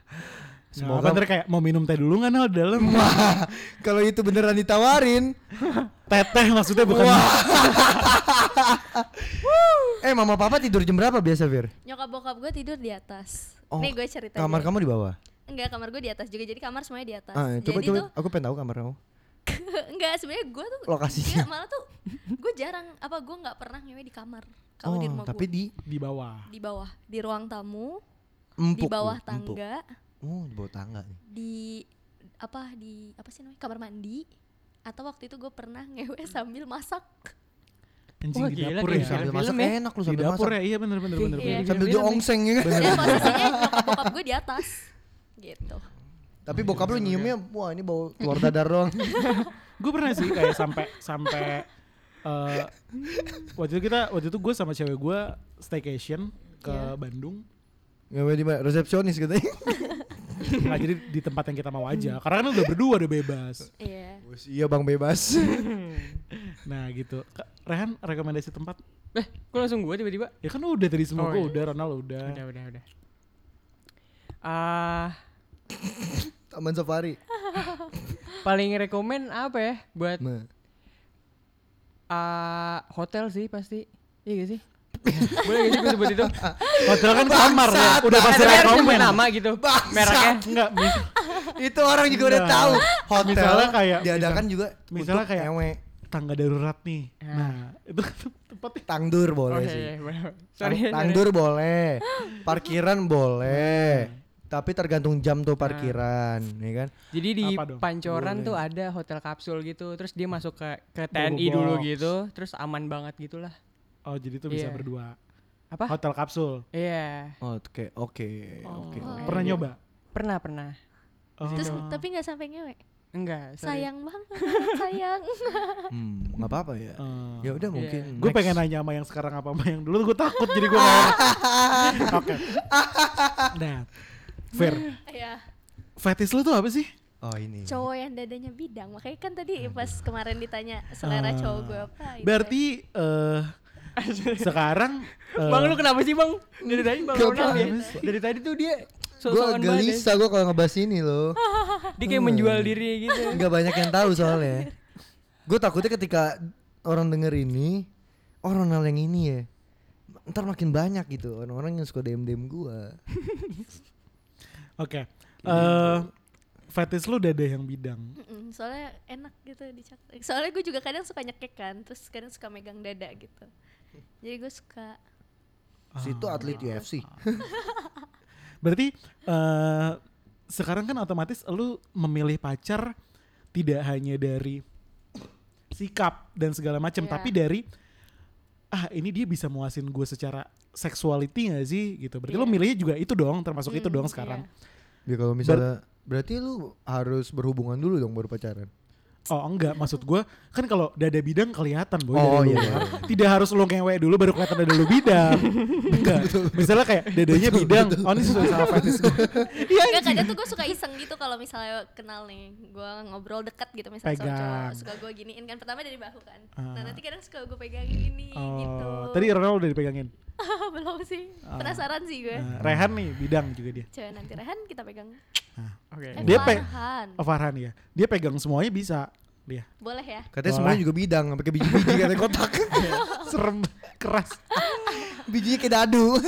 Semoga Semoga ntar kayak mau minum teh dulu nggak di dalam Wah, kalau itu beneran ditawarin. teteh maksudnya bukan Eh mama papa tidur jam berapa biasa Vir? nyokap bokap gue tidur di atas Oh, nih gue cerita Kamar kamu di bawah? enggak kamar gue di atas juga jadi kamar semuanya di atas Ah, coba jadi coba tuh aku pengen tahu kamar kamu. enggak sebenarnya gue tuh Lokasinya. enggak, malah tuh gue jarang apa gue nggak pernah ngewe di kamar kalau di Oh, rumah tapi gue di di bawah di bawah di ruang tamu empuk. di bawah lu, empuk. tangga Oh, di bawah tangga nih. di apa di apa sih namanya kamar mandi atau waktu itu gue pernah ngewe sambil masak Anjing Wah, di gila, dapur ya. Sambil masak ya. enak lu Di sambil dapur masak. ya. Iya bener bener bener. Iya. bener. Sambil ya. diongseng ya kan. dan posisinya nyokap bokap gue di atas gitu Tapi bokap lu nyiumnya wah ini bau keluar dadar doang. gue pernah sih kayak sampai sampai eh, waktu itu kita waktu itu gue sama cewek gue staycation ke Iya. Bandung Ngewe di mana? Resepsionis katanya. nggak jadi di tempat yang kita mau aja karena kan udah berdua udah bebas iya Wes, iya Bang bebas. nah gitu Rehan rekomendasi tempat Eh, kok langsung gue tiba-tiba? ya kan udah tadi semua Oh, gue iya. udah Ronald udah, Udah, udah, udah. Ah, Taman Safari. paling rekomen apa ya buat Nah. ah hotel sih pasti. Iya gak sih? Boleh gak sih gue sebut itu? hotel kan kamar ya udah pasti Tapi harus rekomen sebut nama gitu. Mereknya. enggak Itu orang juga udah tahu. Hotel misalnya kayak- diadakan juga misalnya untuk kayak- ngewe. Tangga darurat nih Ah. nah itu tempatnya Tangdur Oh boleh iya, sih. iya, Sorry. Tangdur boleh. Parkiran boleh. Tapi tergantung jam tuh parkiran, ya kan? Jadi di? Pancoran Boleh. tuh ada hotel kapsul gitu, terus dia masuk ke ke Bobo TNI dulu box. gitu, terus aman banget gitulah. oh jadi tuh bisa Iya. berdua Apa? hotel kapsul Iya, Oke, oke, oke. Oh. pernah nyoba pernah pernah. Oh. terus tapi nggak sampai ngewe Enggak, sorry. sayang banget sayang Hmm, nggak apa-apa ya. Eh, Ya udah Iya. mungkin. gue next. pengen nanya sama yang sekarang apa sama yang dulu gue takut jadi gue oke nah Fair ya fetish lu tuh apa sih Oh ini. cowok yang dadanya bidang makanya kan tadi pas kemarin ditanya selera Ah. cowok gue apa gitu berarti eh sekarang eh, Bang lu kenapa sih bang? Dari tadi bang Ronald ya? Dari tadi tuh dia Gue banget ya. gelisah gue kalau ngebahas ini loh. Dia kayak menjual diri gitu. Nggak banyak yang tahu soalnya. Gue takutnya ketika orang denger ini, orang Ronald yang ini ya, ntar makin banyak gitu orang-orang yang suka DM DM gue. oke eh fetish lu dada yang bidang Mm-mm, soalnya enak gitu dicak soalnya gue juga kadang suka nyekek kan terus kadang suka megang dada gitu jadi gue suka Situ atlet UFC. berarti eh sekarang kan otomatis lu memilih pacar tidak hanya dari sikap dan segala macam Iya. tapi dari ah ini dia bisa muasin gue secara sexuality gak sih gitu berarti lu Iya. milihnya juga itu dong termasuk itu Mm, dong sekarang iya. Ya kalau misalnya berarti lu harus berhubungan dulu dong baru pacaran. Oh enggak, maksud gue kan kalau dada bidang kelihatan boy Oh, dari iya, luar. iya, Tidak harus lo ngewe dulu baru kelihatan dada lu bidang. enggak. Misalnya kayak dadanya bidang, oh ini sesuai sama fetish gue. Iya. Enggak kadang tuh gue suka iseng gitu kalau misalnya kenal nih gue ngobrol dekat gitu misalnya sama Pegang. cowok suka gue giniin kan pertama dari bahu kan Ah. nah nanti kadang suka gue pegangin gini gitu Oh, tadi Ronald udah dipegangin. belum sih penasaran sih gue Nah, Rehan nih bidang juga dia. cewek nanti Rehan kita pegang Oke. eh, Dia pe- Farhan. Oh Farhan ya. Dia pegang semuanya bisa dia. boleh ya Katanya Boleh. semuanya juga bidang, sampai ke biji-biji katanya kotak. Serem keras. Bijinya kayak dadu.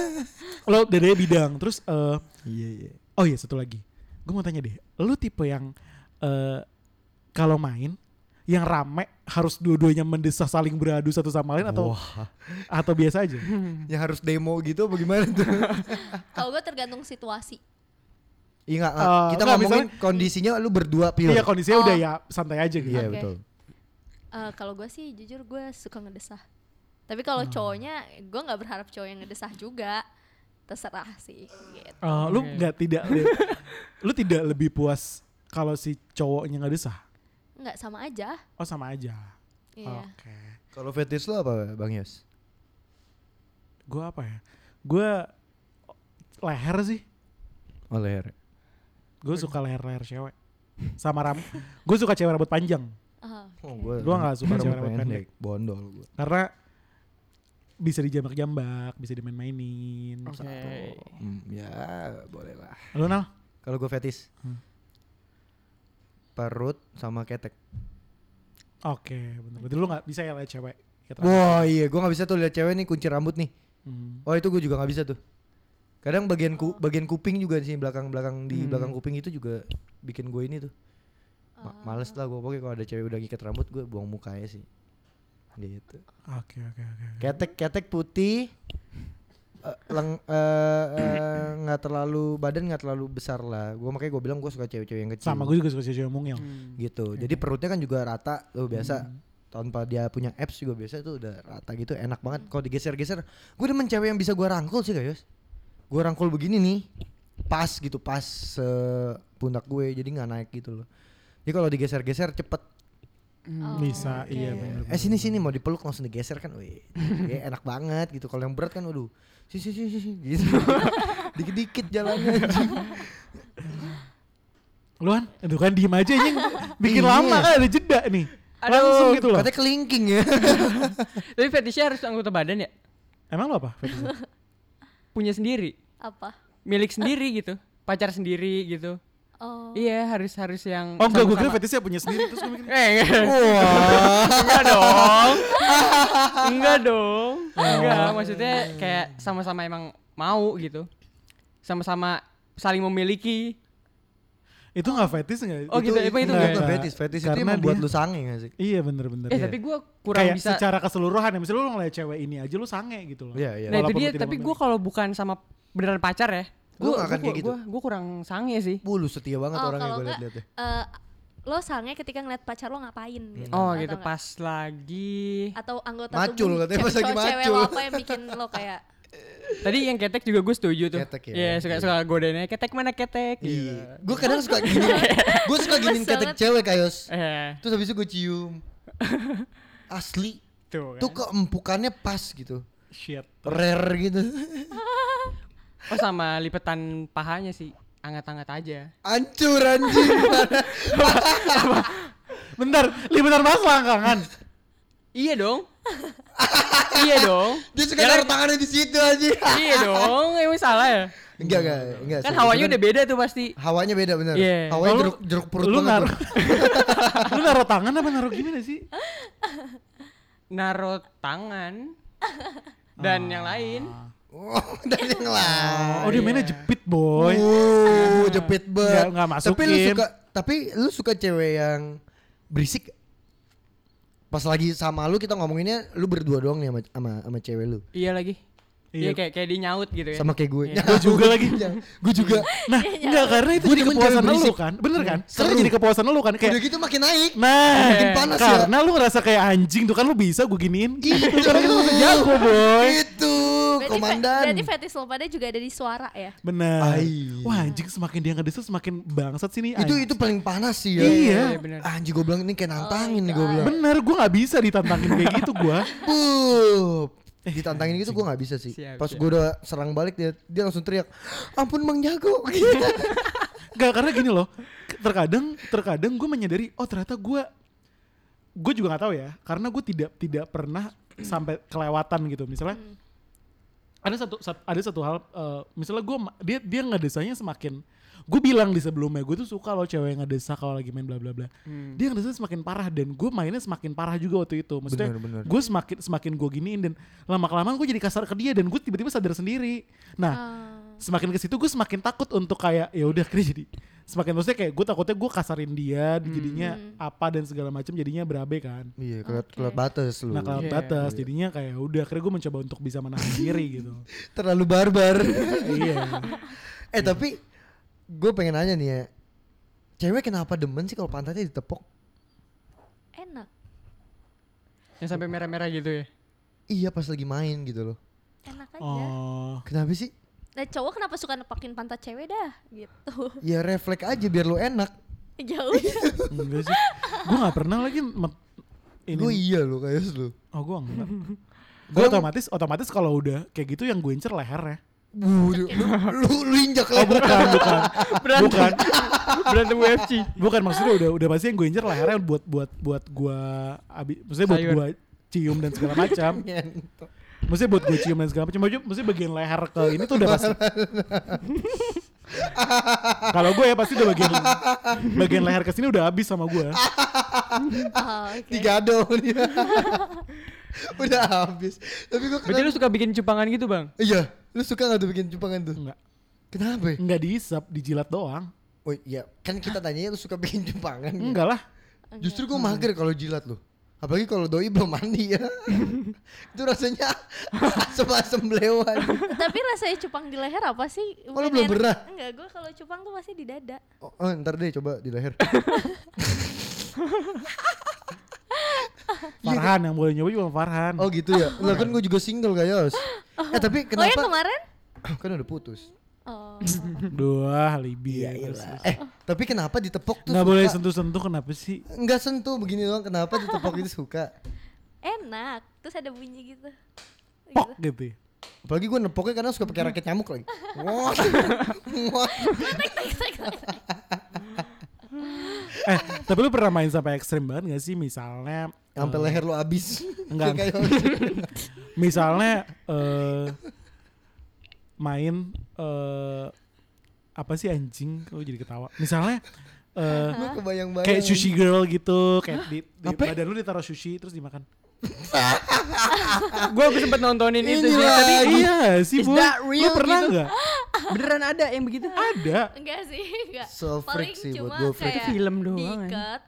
Lo dadanya bidang, terus eh Iya iya. oh iya satu lagi. Gue mau tanya deh, lu tipe yang eh kalau main yang rame harus dua-duanya mendesah saling beradu satu sama lain atau Wah, atau biasa aja? yang harus demo gitu apa gimana tuh? kalau gue tergantung situasi Iya nggak, Eh, kita nggak, ngomongin kondisinya lu berdua pure. Iya kondisinya udah Oh. ya santai aja gitu. Iya Oke. betul. Eh, kalau gue sih jujur gue suka ngedesah tapi kalau Hmm. cowoknya gue nggak berharap cowok yang ngedesah juga terserah sih gitu Eh, lu nggak tidak lu tidak lebih puas kalau si cowoknya nggak desah? nggak sama aja Oh sama aja. iya Oke. Kalau fetish lu apa Bang Yos? Gue apa ya? Gue leher sih. Oh leher. Gue suka leher-leher cewek. Sama ram. gue suka cewek rambut panjang. Oh, gua, Gua nggak suka cewek rambut pendek. Bondol gua. Karena bisa dijambak-jambak, bisa dimain-mainin. Oke. Hmm, ya boleh lah. Lu Nal? Kalau gue fetish Hmm. Perut sama ketek. Oke, bener. Berarti lu gak bisa ya liat cewek. Wah iya, gue nggak bisa tuh lihat cewek nih kunci rambut nih. Hmm. Oh itu gue juga nggak bisa tuh. Kadang bagian ku, bagian kuping juga di sini belakang belakang di Hmm. belakang kuping itu juga bikin gue ini tuh. Ma- Ah. males lah gue pokoknya kalau ada cewek udah ngikat rambut gue buang mukanya sih. Gitu. Oke, oke, oke. oke. Ketek ketek putih eh, leng- eh, eh, nggak terlalu badan nggak terlalu besar lah. Gue makanya gue bilang gue suka cewek-cewek yang kecil. Sama gue juga suka cewek mungil. gitu. Jadi perutnya kan juga rata tuh biasa. Hmm. Tanpa dia punya abs juga biasa tuh udah rata gitu enak banget. Kalau digeser-geser, gue demen cewek yang bisa gue rangkul sih guys. Gue rangkul begini nih, pas gitu pas pundak gue, jadi nggak naik gitu loh. Jadi kalau digeser-geser cepet. Oh, Bisa, oke. iya bener. Eh sini sini mau dipeluk langsung digeser kan, wih, ya, enak banget gitu. Kalau yang berat kan, waduh, si si si si si, gitu. Dikit-dikit jalannya. anjing. Luan, aduh kan diem aja anjing. Bikin Iya. lama kan ada jeda nih. Aduh, Langsung gitu loh. Katanya kelingking ya. Tapi fetishnya harus anggota badan ya? Emang lo apa? fetishnya? Punya sendiri, Apa? milik sendiri gitu, pacar sendiri gitu. Oh. Iya harus harus yang. Oh enggak, gue kira fetishnya punya sendiri terus gue mikir. Eh, enggak. Wah. enggak dong. enggak dong. Enggak, maksudnya kayak sama-sama emang mau gitu. Sama-sama saling memiliki. Itu nggak fetish nggak? Oh gitu, emang itu nggak, nggak? Bukan nggak. fetis, fetis itu yang membuat dia- lu sange gak sih? Iya bener-bener. Eh, tapi gue kurang Kayak bisa. secara keseluruhan ya, misalnya lu ngeliat cewek ini aja lu sange gitu loh. Iya, iya. Nah, itu Walaupun dia, tapi gue kalau bukan sama beneran pacar ya, gue nggak akan kayak gitu? Gue kurang sange sih. Bu, lu setia banget Oh, orangnya gue liat-liat ya. eh, lo sange ketika ngeliat pacar lo ngapain gitu. Oh atau gitu enggak? pas lagi. Atau anggota Macul tubuh katanya pas lagi cewek macul. lo apa yang bikin lo kayak Tadi yang ketek juga gue setuju tuh. Ketek ya. Iya suka suka godainnya ketek mana ketek. gitu. Iya. Gue kadang suka gini. gue suka giniin Gemes ketek cewek kayos. Eh Terus habis itu gue cium. Asli. tuh. Tuh Kan. keempukannya pas gitu. Shit. Rare gitu. Oh sama lipetan pahanya sih. Angat-angat aja. Hancur anjing. Bentar, liputan bahas langkangan. Iya dong. iya dong. Dia suka Ya taruh tangannya di situ anjing. iya dong. Emang salah ya? Enggak, enggak, enggak. Kan sih. hawanya udah beda tuh pasti. Hawanya beda bener. Iya. Hawanya jeruk, jeruk perut lu banget. naruh, lu naruh tangan apa naruh gimana sih? Naruh tangan. Dan yang lain. Oh, dan yang lain. Oh dia mainnya jepit boy. Uh, jepit banget. Nggak- nggak Tapi lu masukin. suka tapi lu suka cewek yang berisik? Pas lagi sama lu kita ngomonginnya lu berdua doang nih sama sama, sama cewek lu. Iya lagi. Iya. Iya kayak kayak di nyaut gitu ya. Sama kayak gue. Iya. Gue juga lagi. gue juga. Nah, enggak karena itu jadi kepuasan lu berisik. kan, bener kan? Seru. Karena jadi kepuasan lu kan Udah kayak gitu makin naik. Nah, Makin panas ya. karena lu ngerasa kayak anjing tuh kan lu bisa gue giniin gitu. Karena kita masih jago boy. Itu berarti, fe- komandan. berarti fetish lo pada juga ada di suara ya Bener. Ai. Wah anjing semakin dia ngedesel semakin bangsat sini. itu itu paling panas sih ya. Iya. Iya. Anjing gue bilang ini kayak nantangin nih gue bilang. Bener, gue gak bisa ditantangin kayak gitu gue. Bup. Ditantangin gitu gue gak bisa sih. Siap, Pas gue udah serang balik dia dia langsung teriak, ampun Bang Jago. Gitu. Gak karena gini loh, terkadang terkadang gue menyadari, oh ternyata gue gue juga nggak tahu ya, karena gue tidak tidak pernah sampai kelewatan gitu. Misalnya ada satu sat- ada satu hal, eh, misalnya gue dia dia ngedesanya semakin gue bilang di sebelumnya gue tuh suka loh cewek yang ngedesa kalau lagi main bla bla bla. Hmm. Dia ngedesa semakin parah dan gue mainnya semakin parah juga waktu itu. Maksudnya gue semakin semakin gue giniin dan lama kelamaan gue jadi kasar ke dia dan gue tiba-tiba sadar sendiri. Nah Ah. semakin ke situ gue semakin takut untuk kayak ya udah akhirnya jadi semakin maksudnya kayak gue takutnya gue kasarin dia jadinya apa dan segala macam jadinya berabe kan Iya, Oke. keluar batas lu. nah kalau Iya, batas jadinya kayak ya udah akhirnya gue mencoba untuk bisa menahan diri gitu Terlalu barbar. iya eh tapi gue pengen nanya nih ya. Cewek kenapa demen sih kalau pantatnya ditepok? enak Yang sampai merah-merah gitu ya. Iya pas lagi main gitu loh. enak aja oh Kenapa sih? nah cowok kenapa suka nepakin pantat cewek dah gitu Ya refleks aja biar lu enak. jauh enggak sih gue nggak pernah lagi met- ini Gue iya lo kayak lu. oh gue enggak gue otomatis otomatis kalau udah kayak gitu yang gue incer lehernya Bu, lu, lu, lu injak oh bukan bukan bukan Berantem UFC. bukan maksudnya udah udah pasti yang gue incer lehernya buat buat buat gue abi maksudnya buat Sayur. gue cium dan segala macam Maksudnya buat gue cium dan segala macam Maksudnya maksudnya bagian leher ke ini tuh udah pasti Kalau gue ya pasti udah bagian Bagian leher ke sini udah habis sama gue Ah, oke. Digado dia. Udah habis. Tapi gue Berarti lu suka bikin cupangan gitu, Bang? Iya, lu suka gak tuh bikin cupangan tuh? Enggak Kenapa? ya? Enggak diisap, dijilat doang Oh iya, kan kita tanyanya lu suka bikin cupangan. ya? Enggak lah Justru gue mager kalau jilat lu. Apalagi kalau doi belum mandi ya. itu rasanya asem-asem belewan. Tapi rasanya cupang di leher apa sih? Oh, lu belum pernah? Enggak, gue kalau cupang tuh pasti di dada. Oh, oh, ntar deh coba di leher. Farhan yang boleh nyoba cuma Farhan. Oh gitu ya. Lah kan gue juga single kayak Eh tapi Oh yang kenapa? kemarin? kan udah putus. Oh. Dua Libi ya. Eh, tapi kenapa ditepok tuh Nggak suka? boleh sentuh-sentuh kenapa sih? Enggak sentuh begini doang. Kenapa ditepok itu suka? Enak. Terus ada bunyi gitu. Pok gitu. ya. Apalagi gue nepoknya karena suka pakai raket nyamuk lagi. Wah. Wah. Eh, tapi lu pernah main sampai ekstrim banget gak sih? Misalnya Sampai leher lu habis. Enggak. Kayak misalnya eh main eh apa sih anjing kalau jadi ketawa misalnya eh gue kebayang-bayang. kayak sushi girl gitu kayak di, di badan lu ditaruh sushi terus dimakan gue sempet nontonin itu sih, tapi iya sih Bu. lu pernah gitu? nggak beneran ada yang begitu? ada Enggak sih, enggak. So Paling freak sih cuma buat gue freak. kayak Film doang, Diikat,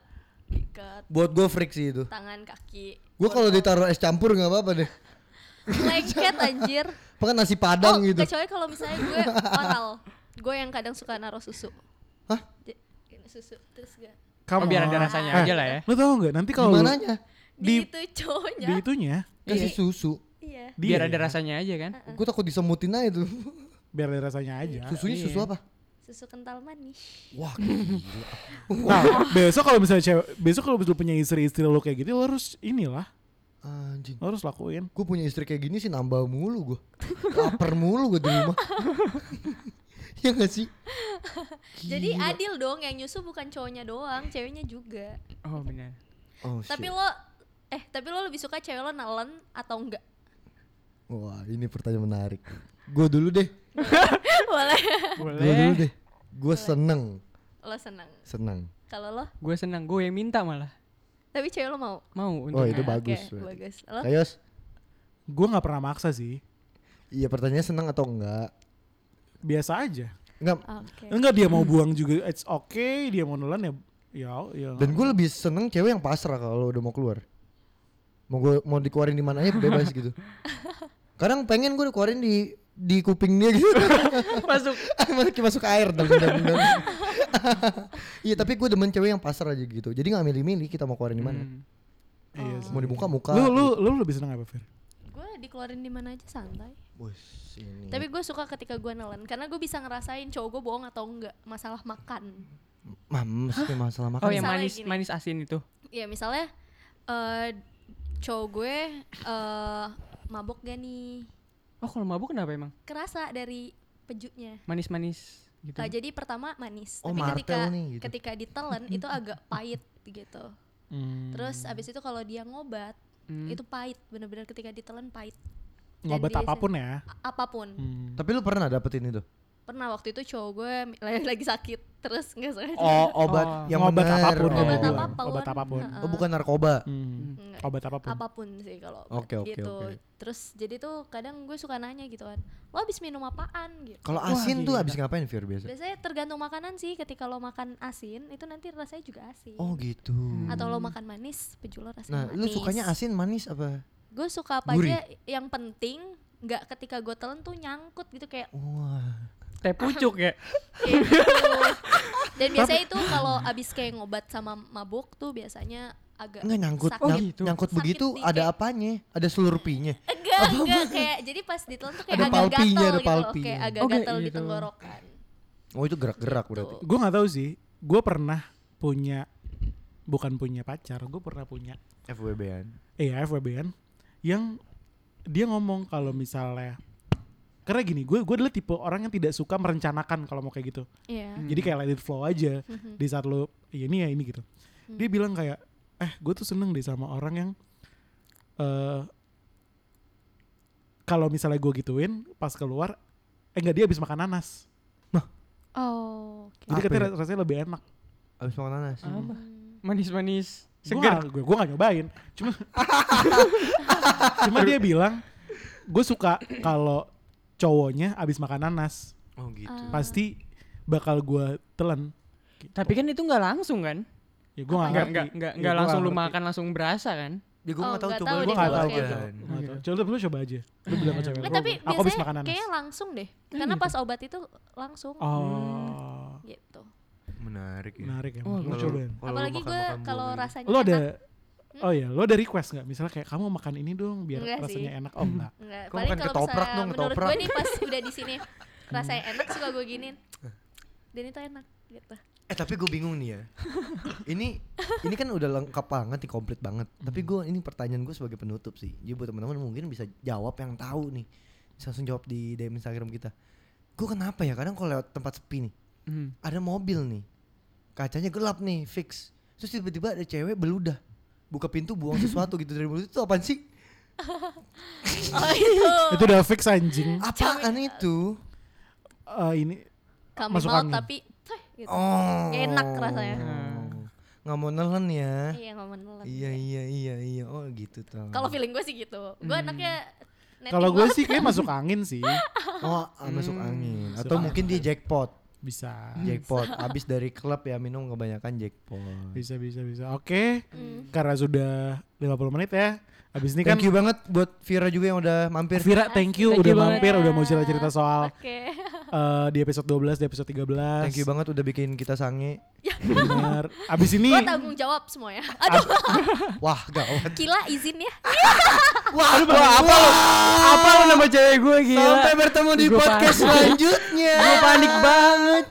diikat Buat gue freak sih itu. tangan kaki. Gue kalau ditaruh es campur nggak apa-apa deh. lengket anjir. Pakai nasi Oh, padang gitu. kecuali kalau misalnya gue oral. Gue yang kadang suka naruh susu. Hah? Susu terus gak Oh, Come biar ada rasanya Eh, aja lah ya. lu tau nggak nanti kalau lu-? Di, Di- itu cowoknya. di itunya Kasih susu. Iya. dia Biar ada ya, rasanya aja kan. Gue takut disemutin aja tuh. biar ada rasanya aja Susunya susu apa? Susu kental manis. Wah, nah besok kalau misalnya cewek besok kalau lu punya istri-istri lu kayak gitu lu harus inilah anjing. lu harus lakuin Gue punya istri kayak gini sih nambah mulu gue. Laper mulu gue di rumah. ya gak sih? Jadi adil dong yang nyusu bukan cowoknya doang, ceweknya juga. Oh benar. Oh, Tapi shit. lo eh tapi lo lebih suka cewek lo nelen atau enggak? Wah, ini pertanyaan menarik. Gue dulu deh. Boleh. Gue dulu deh. Gue seneng, Lo seneng. seneng. Kalau lo Gue senang, gue yang minta malah. tapi cewek lo mau. Mau Oh, untuk itu Ah, bagus. berarti. bagus. Lo Kayos, gue nggak pernah maksa sih iya pertanyaannya seneng atau enggak? biasa aja Enggak. Oke. enggak dia mau buang juga it's okay dia mau nelan ya ya ya Dan gue lebih seneng cewek yang pasrah kalau udah mau keluar. Mau gue mau dikeluarin di mana aja bebas gitu. Kadang pengen gue dikeluarin di di kuping dia gitu. masuk. masuk masuk air dong. dong, dong. Iya tapi gue demen cewek yang pasrah aja gitu. Jadi nggak milih-milih kita mau keluarin di mana. Hmm. iya sih. Mau dibuka muka. lu lu lu lebih seneng apa Fir? Gue dikeluarin di mana aja santai. Wih, ini. Tapi gue suka ketika gue nelen karena gue bisa ngerasain cowok gue bohong atau enggak masalah makan. Mam, masalah makan. Oh yang Misalnya manis gini. manis asin itu. Iya misalnya eh cowok gue eh mabok gak nih? Oh kalau mabuk kenapa emang? Kerasa dari pejunya. Manis-manis gitu. Nah, jadi pertama manis, Oh, tapi ketika nih, gitu. ketika ditelan itu agak pahit gitu. Hmm. Terus abis itu kalau dia ngobat Hmm. itu pahit, bener-bener ketika ditelan pahit. ngobat apa pun ya A- apa pun. Hmm. Tapi lu pernah dapetin itu? Pernah waktu itu cowok gue lagi, lagi sakit, terus nggak sengaja. Oh, obat Oh. yang ngobat bener. apa pun Oh. Obat ya. apa pun. obat apa pun Heeh. Oh, bukan narkoba. Hmm. Obat apa pun apa pun sih kalau Oke, oke, gitu. oke. Terus jadi tuh kadang gue suka nanya gitu kan, lo habis minum apaan gitu. Kalau Wah, asin tuh gila. abis ngapain Fir biasa? Biasanya tergantung makanan sih. Ketika lo makan asin, itu nanti rasanya juga asin. Oh gitu. Atau lo makan manis, peju lo rasanya Nah, manis. lu sukanya asin manis apa? Gue suka apa Gurih? aja yang penting nggak ketika gue telan tuh nyangkut gitu kayak Wah. Teh pucuk ya. gitu. Dan biasanya itu kalau abis kayak ngobat sama mabuk tuh biasanya agak Enggak nyangkut, sakit. Oh, nyang- gitu. nyangkut Sakit begitu di ada kayak- apanya? Ada slurpinya. Enggak, enggak kayak jadi pas ditelan tuh kayak Ada agak palpinya, gatel ada gitu loh, kayak agak Oh, kayak gatel di gitu. tenggorokan. Oh itu gerak-gerak berarti. gue nggak tahu sih gue pernah punya bukan punya pacar gue pernah punya FWB-an. iya FWB-an yang dia ngomong kalau misalnya karena gini gue gue adalah tipe orang yang tidak suka merencanakan kalau mau kayak gitu Iya. jadi kayak let it flow aja Mhm. di saat lo ya ini ya ini gitu dia bilang kayak eh gue tuh seneng deh sama orang yang eh kalau misalnya gue gituin pas keluar eh enggak dia habis makan nanas Oh, oke. jadi katanya ya? rasanya lebih enak Abis makan nanas. Apa? Hmm. Manis-manis. Segar. gue, gue gak nyobain cuma cuma dia bilang gue suka kalau cowoknya abis makan nanas Oh gitu. Ah. pasti bakal gue telan Tapi kan itu nggak langsung kan? Ya gue gak Enggak ngerti. enggak enggak Ya, langsung lu makan langsung berasa kan? Ya gue Oh, nggak tahu nggak coba Gue gak tau. gitu. nggak tahu. Nggak tahu. Coba lu coba aja. Lu bilang ke cewek Eh, tapi Aku biasanya makan nanas. kayaknya langsung deh. Karena pas obat itu langsung Oh. gitu. Menarik ya. Menarik ya. Oh, Lu Kalau- cobain. kalau lu Apalagi gue kalau gitu. rasanya Lu ada enak, Oh ya, lo ada request nggak? Misalnya kayak kamu makan ini dong biar Enggak rasanya sih. enak. Oh enggak. enggak. Kau Paling makan kalau ketoprak dong, menurut ketoprak. gue nih pas udah di sini rasanya enak suka gue giniin. Dan itu enak gitu. Eh tapi gue bingung nih ya. ini ini kan udah lengkap banget nih, komplit banget. Tapi gue ini pertanyaan gue sebagai penutup sih. Jadi buat teman-teman mungkin bisa jawab yang tahu nih. Bisa langsung jawab di DM Instagram kita. Gue kenapa ya kadang kalau lewat tempat sepi nih, Hmm. ada mobil nih. Kacanya gelap nih, fix. Terus tiba-tiba ada cewek beludah. Buka pintu buang sesuatu gitu dari mulut itu apaan sih? Oh itu. Itu udah fix anjing. Apaan itu? Eh, ini Kami Masuk mau angin. tapi gitu. Oh. Enak rasanya. Nggak mau nelen ya. Iya nggak menelan. Iya iya iya iya. Oh gitu tuh. Kalau feeling gue sih gitu. Gue anaknya netting kalau gue sih kayak masuk angin sih. Oh, ah, masuk angin. Masuk Atau angin. mungkin dia jackpot. Bisa. Jackpot. Abis dari klub ya minum kebanyakan jackpot. Bisa bisa bisa. Oke. Hmm. Karena sudah 50 menit ya. Habis ini kan Thank you banget buat Vira juga yang udah mampir. Vira thank you Thank udah you banget. mampir udah mau cerita-cerita soal Oke. eh, di episode 12 di episode 13. Thank you banget udah bikin kita sange. Bener. Abis ini Gue tanggung jawab semuanya. Aduh, Wah, gawat. Kila izin ya. Wah, Wah, apa lu? Apa lu nama cewek gue gila? Sampai bertemu di Gua podcast panik. selanjutnya. Gue panik banget.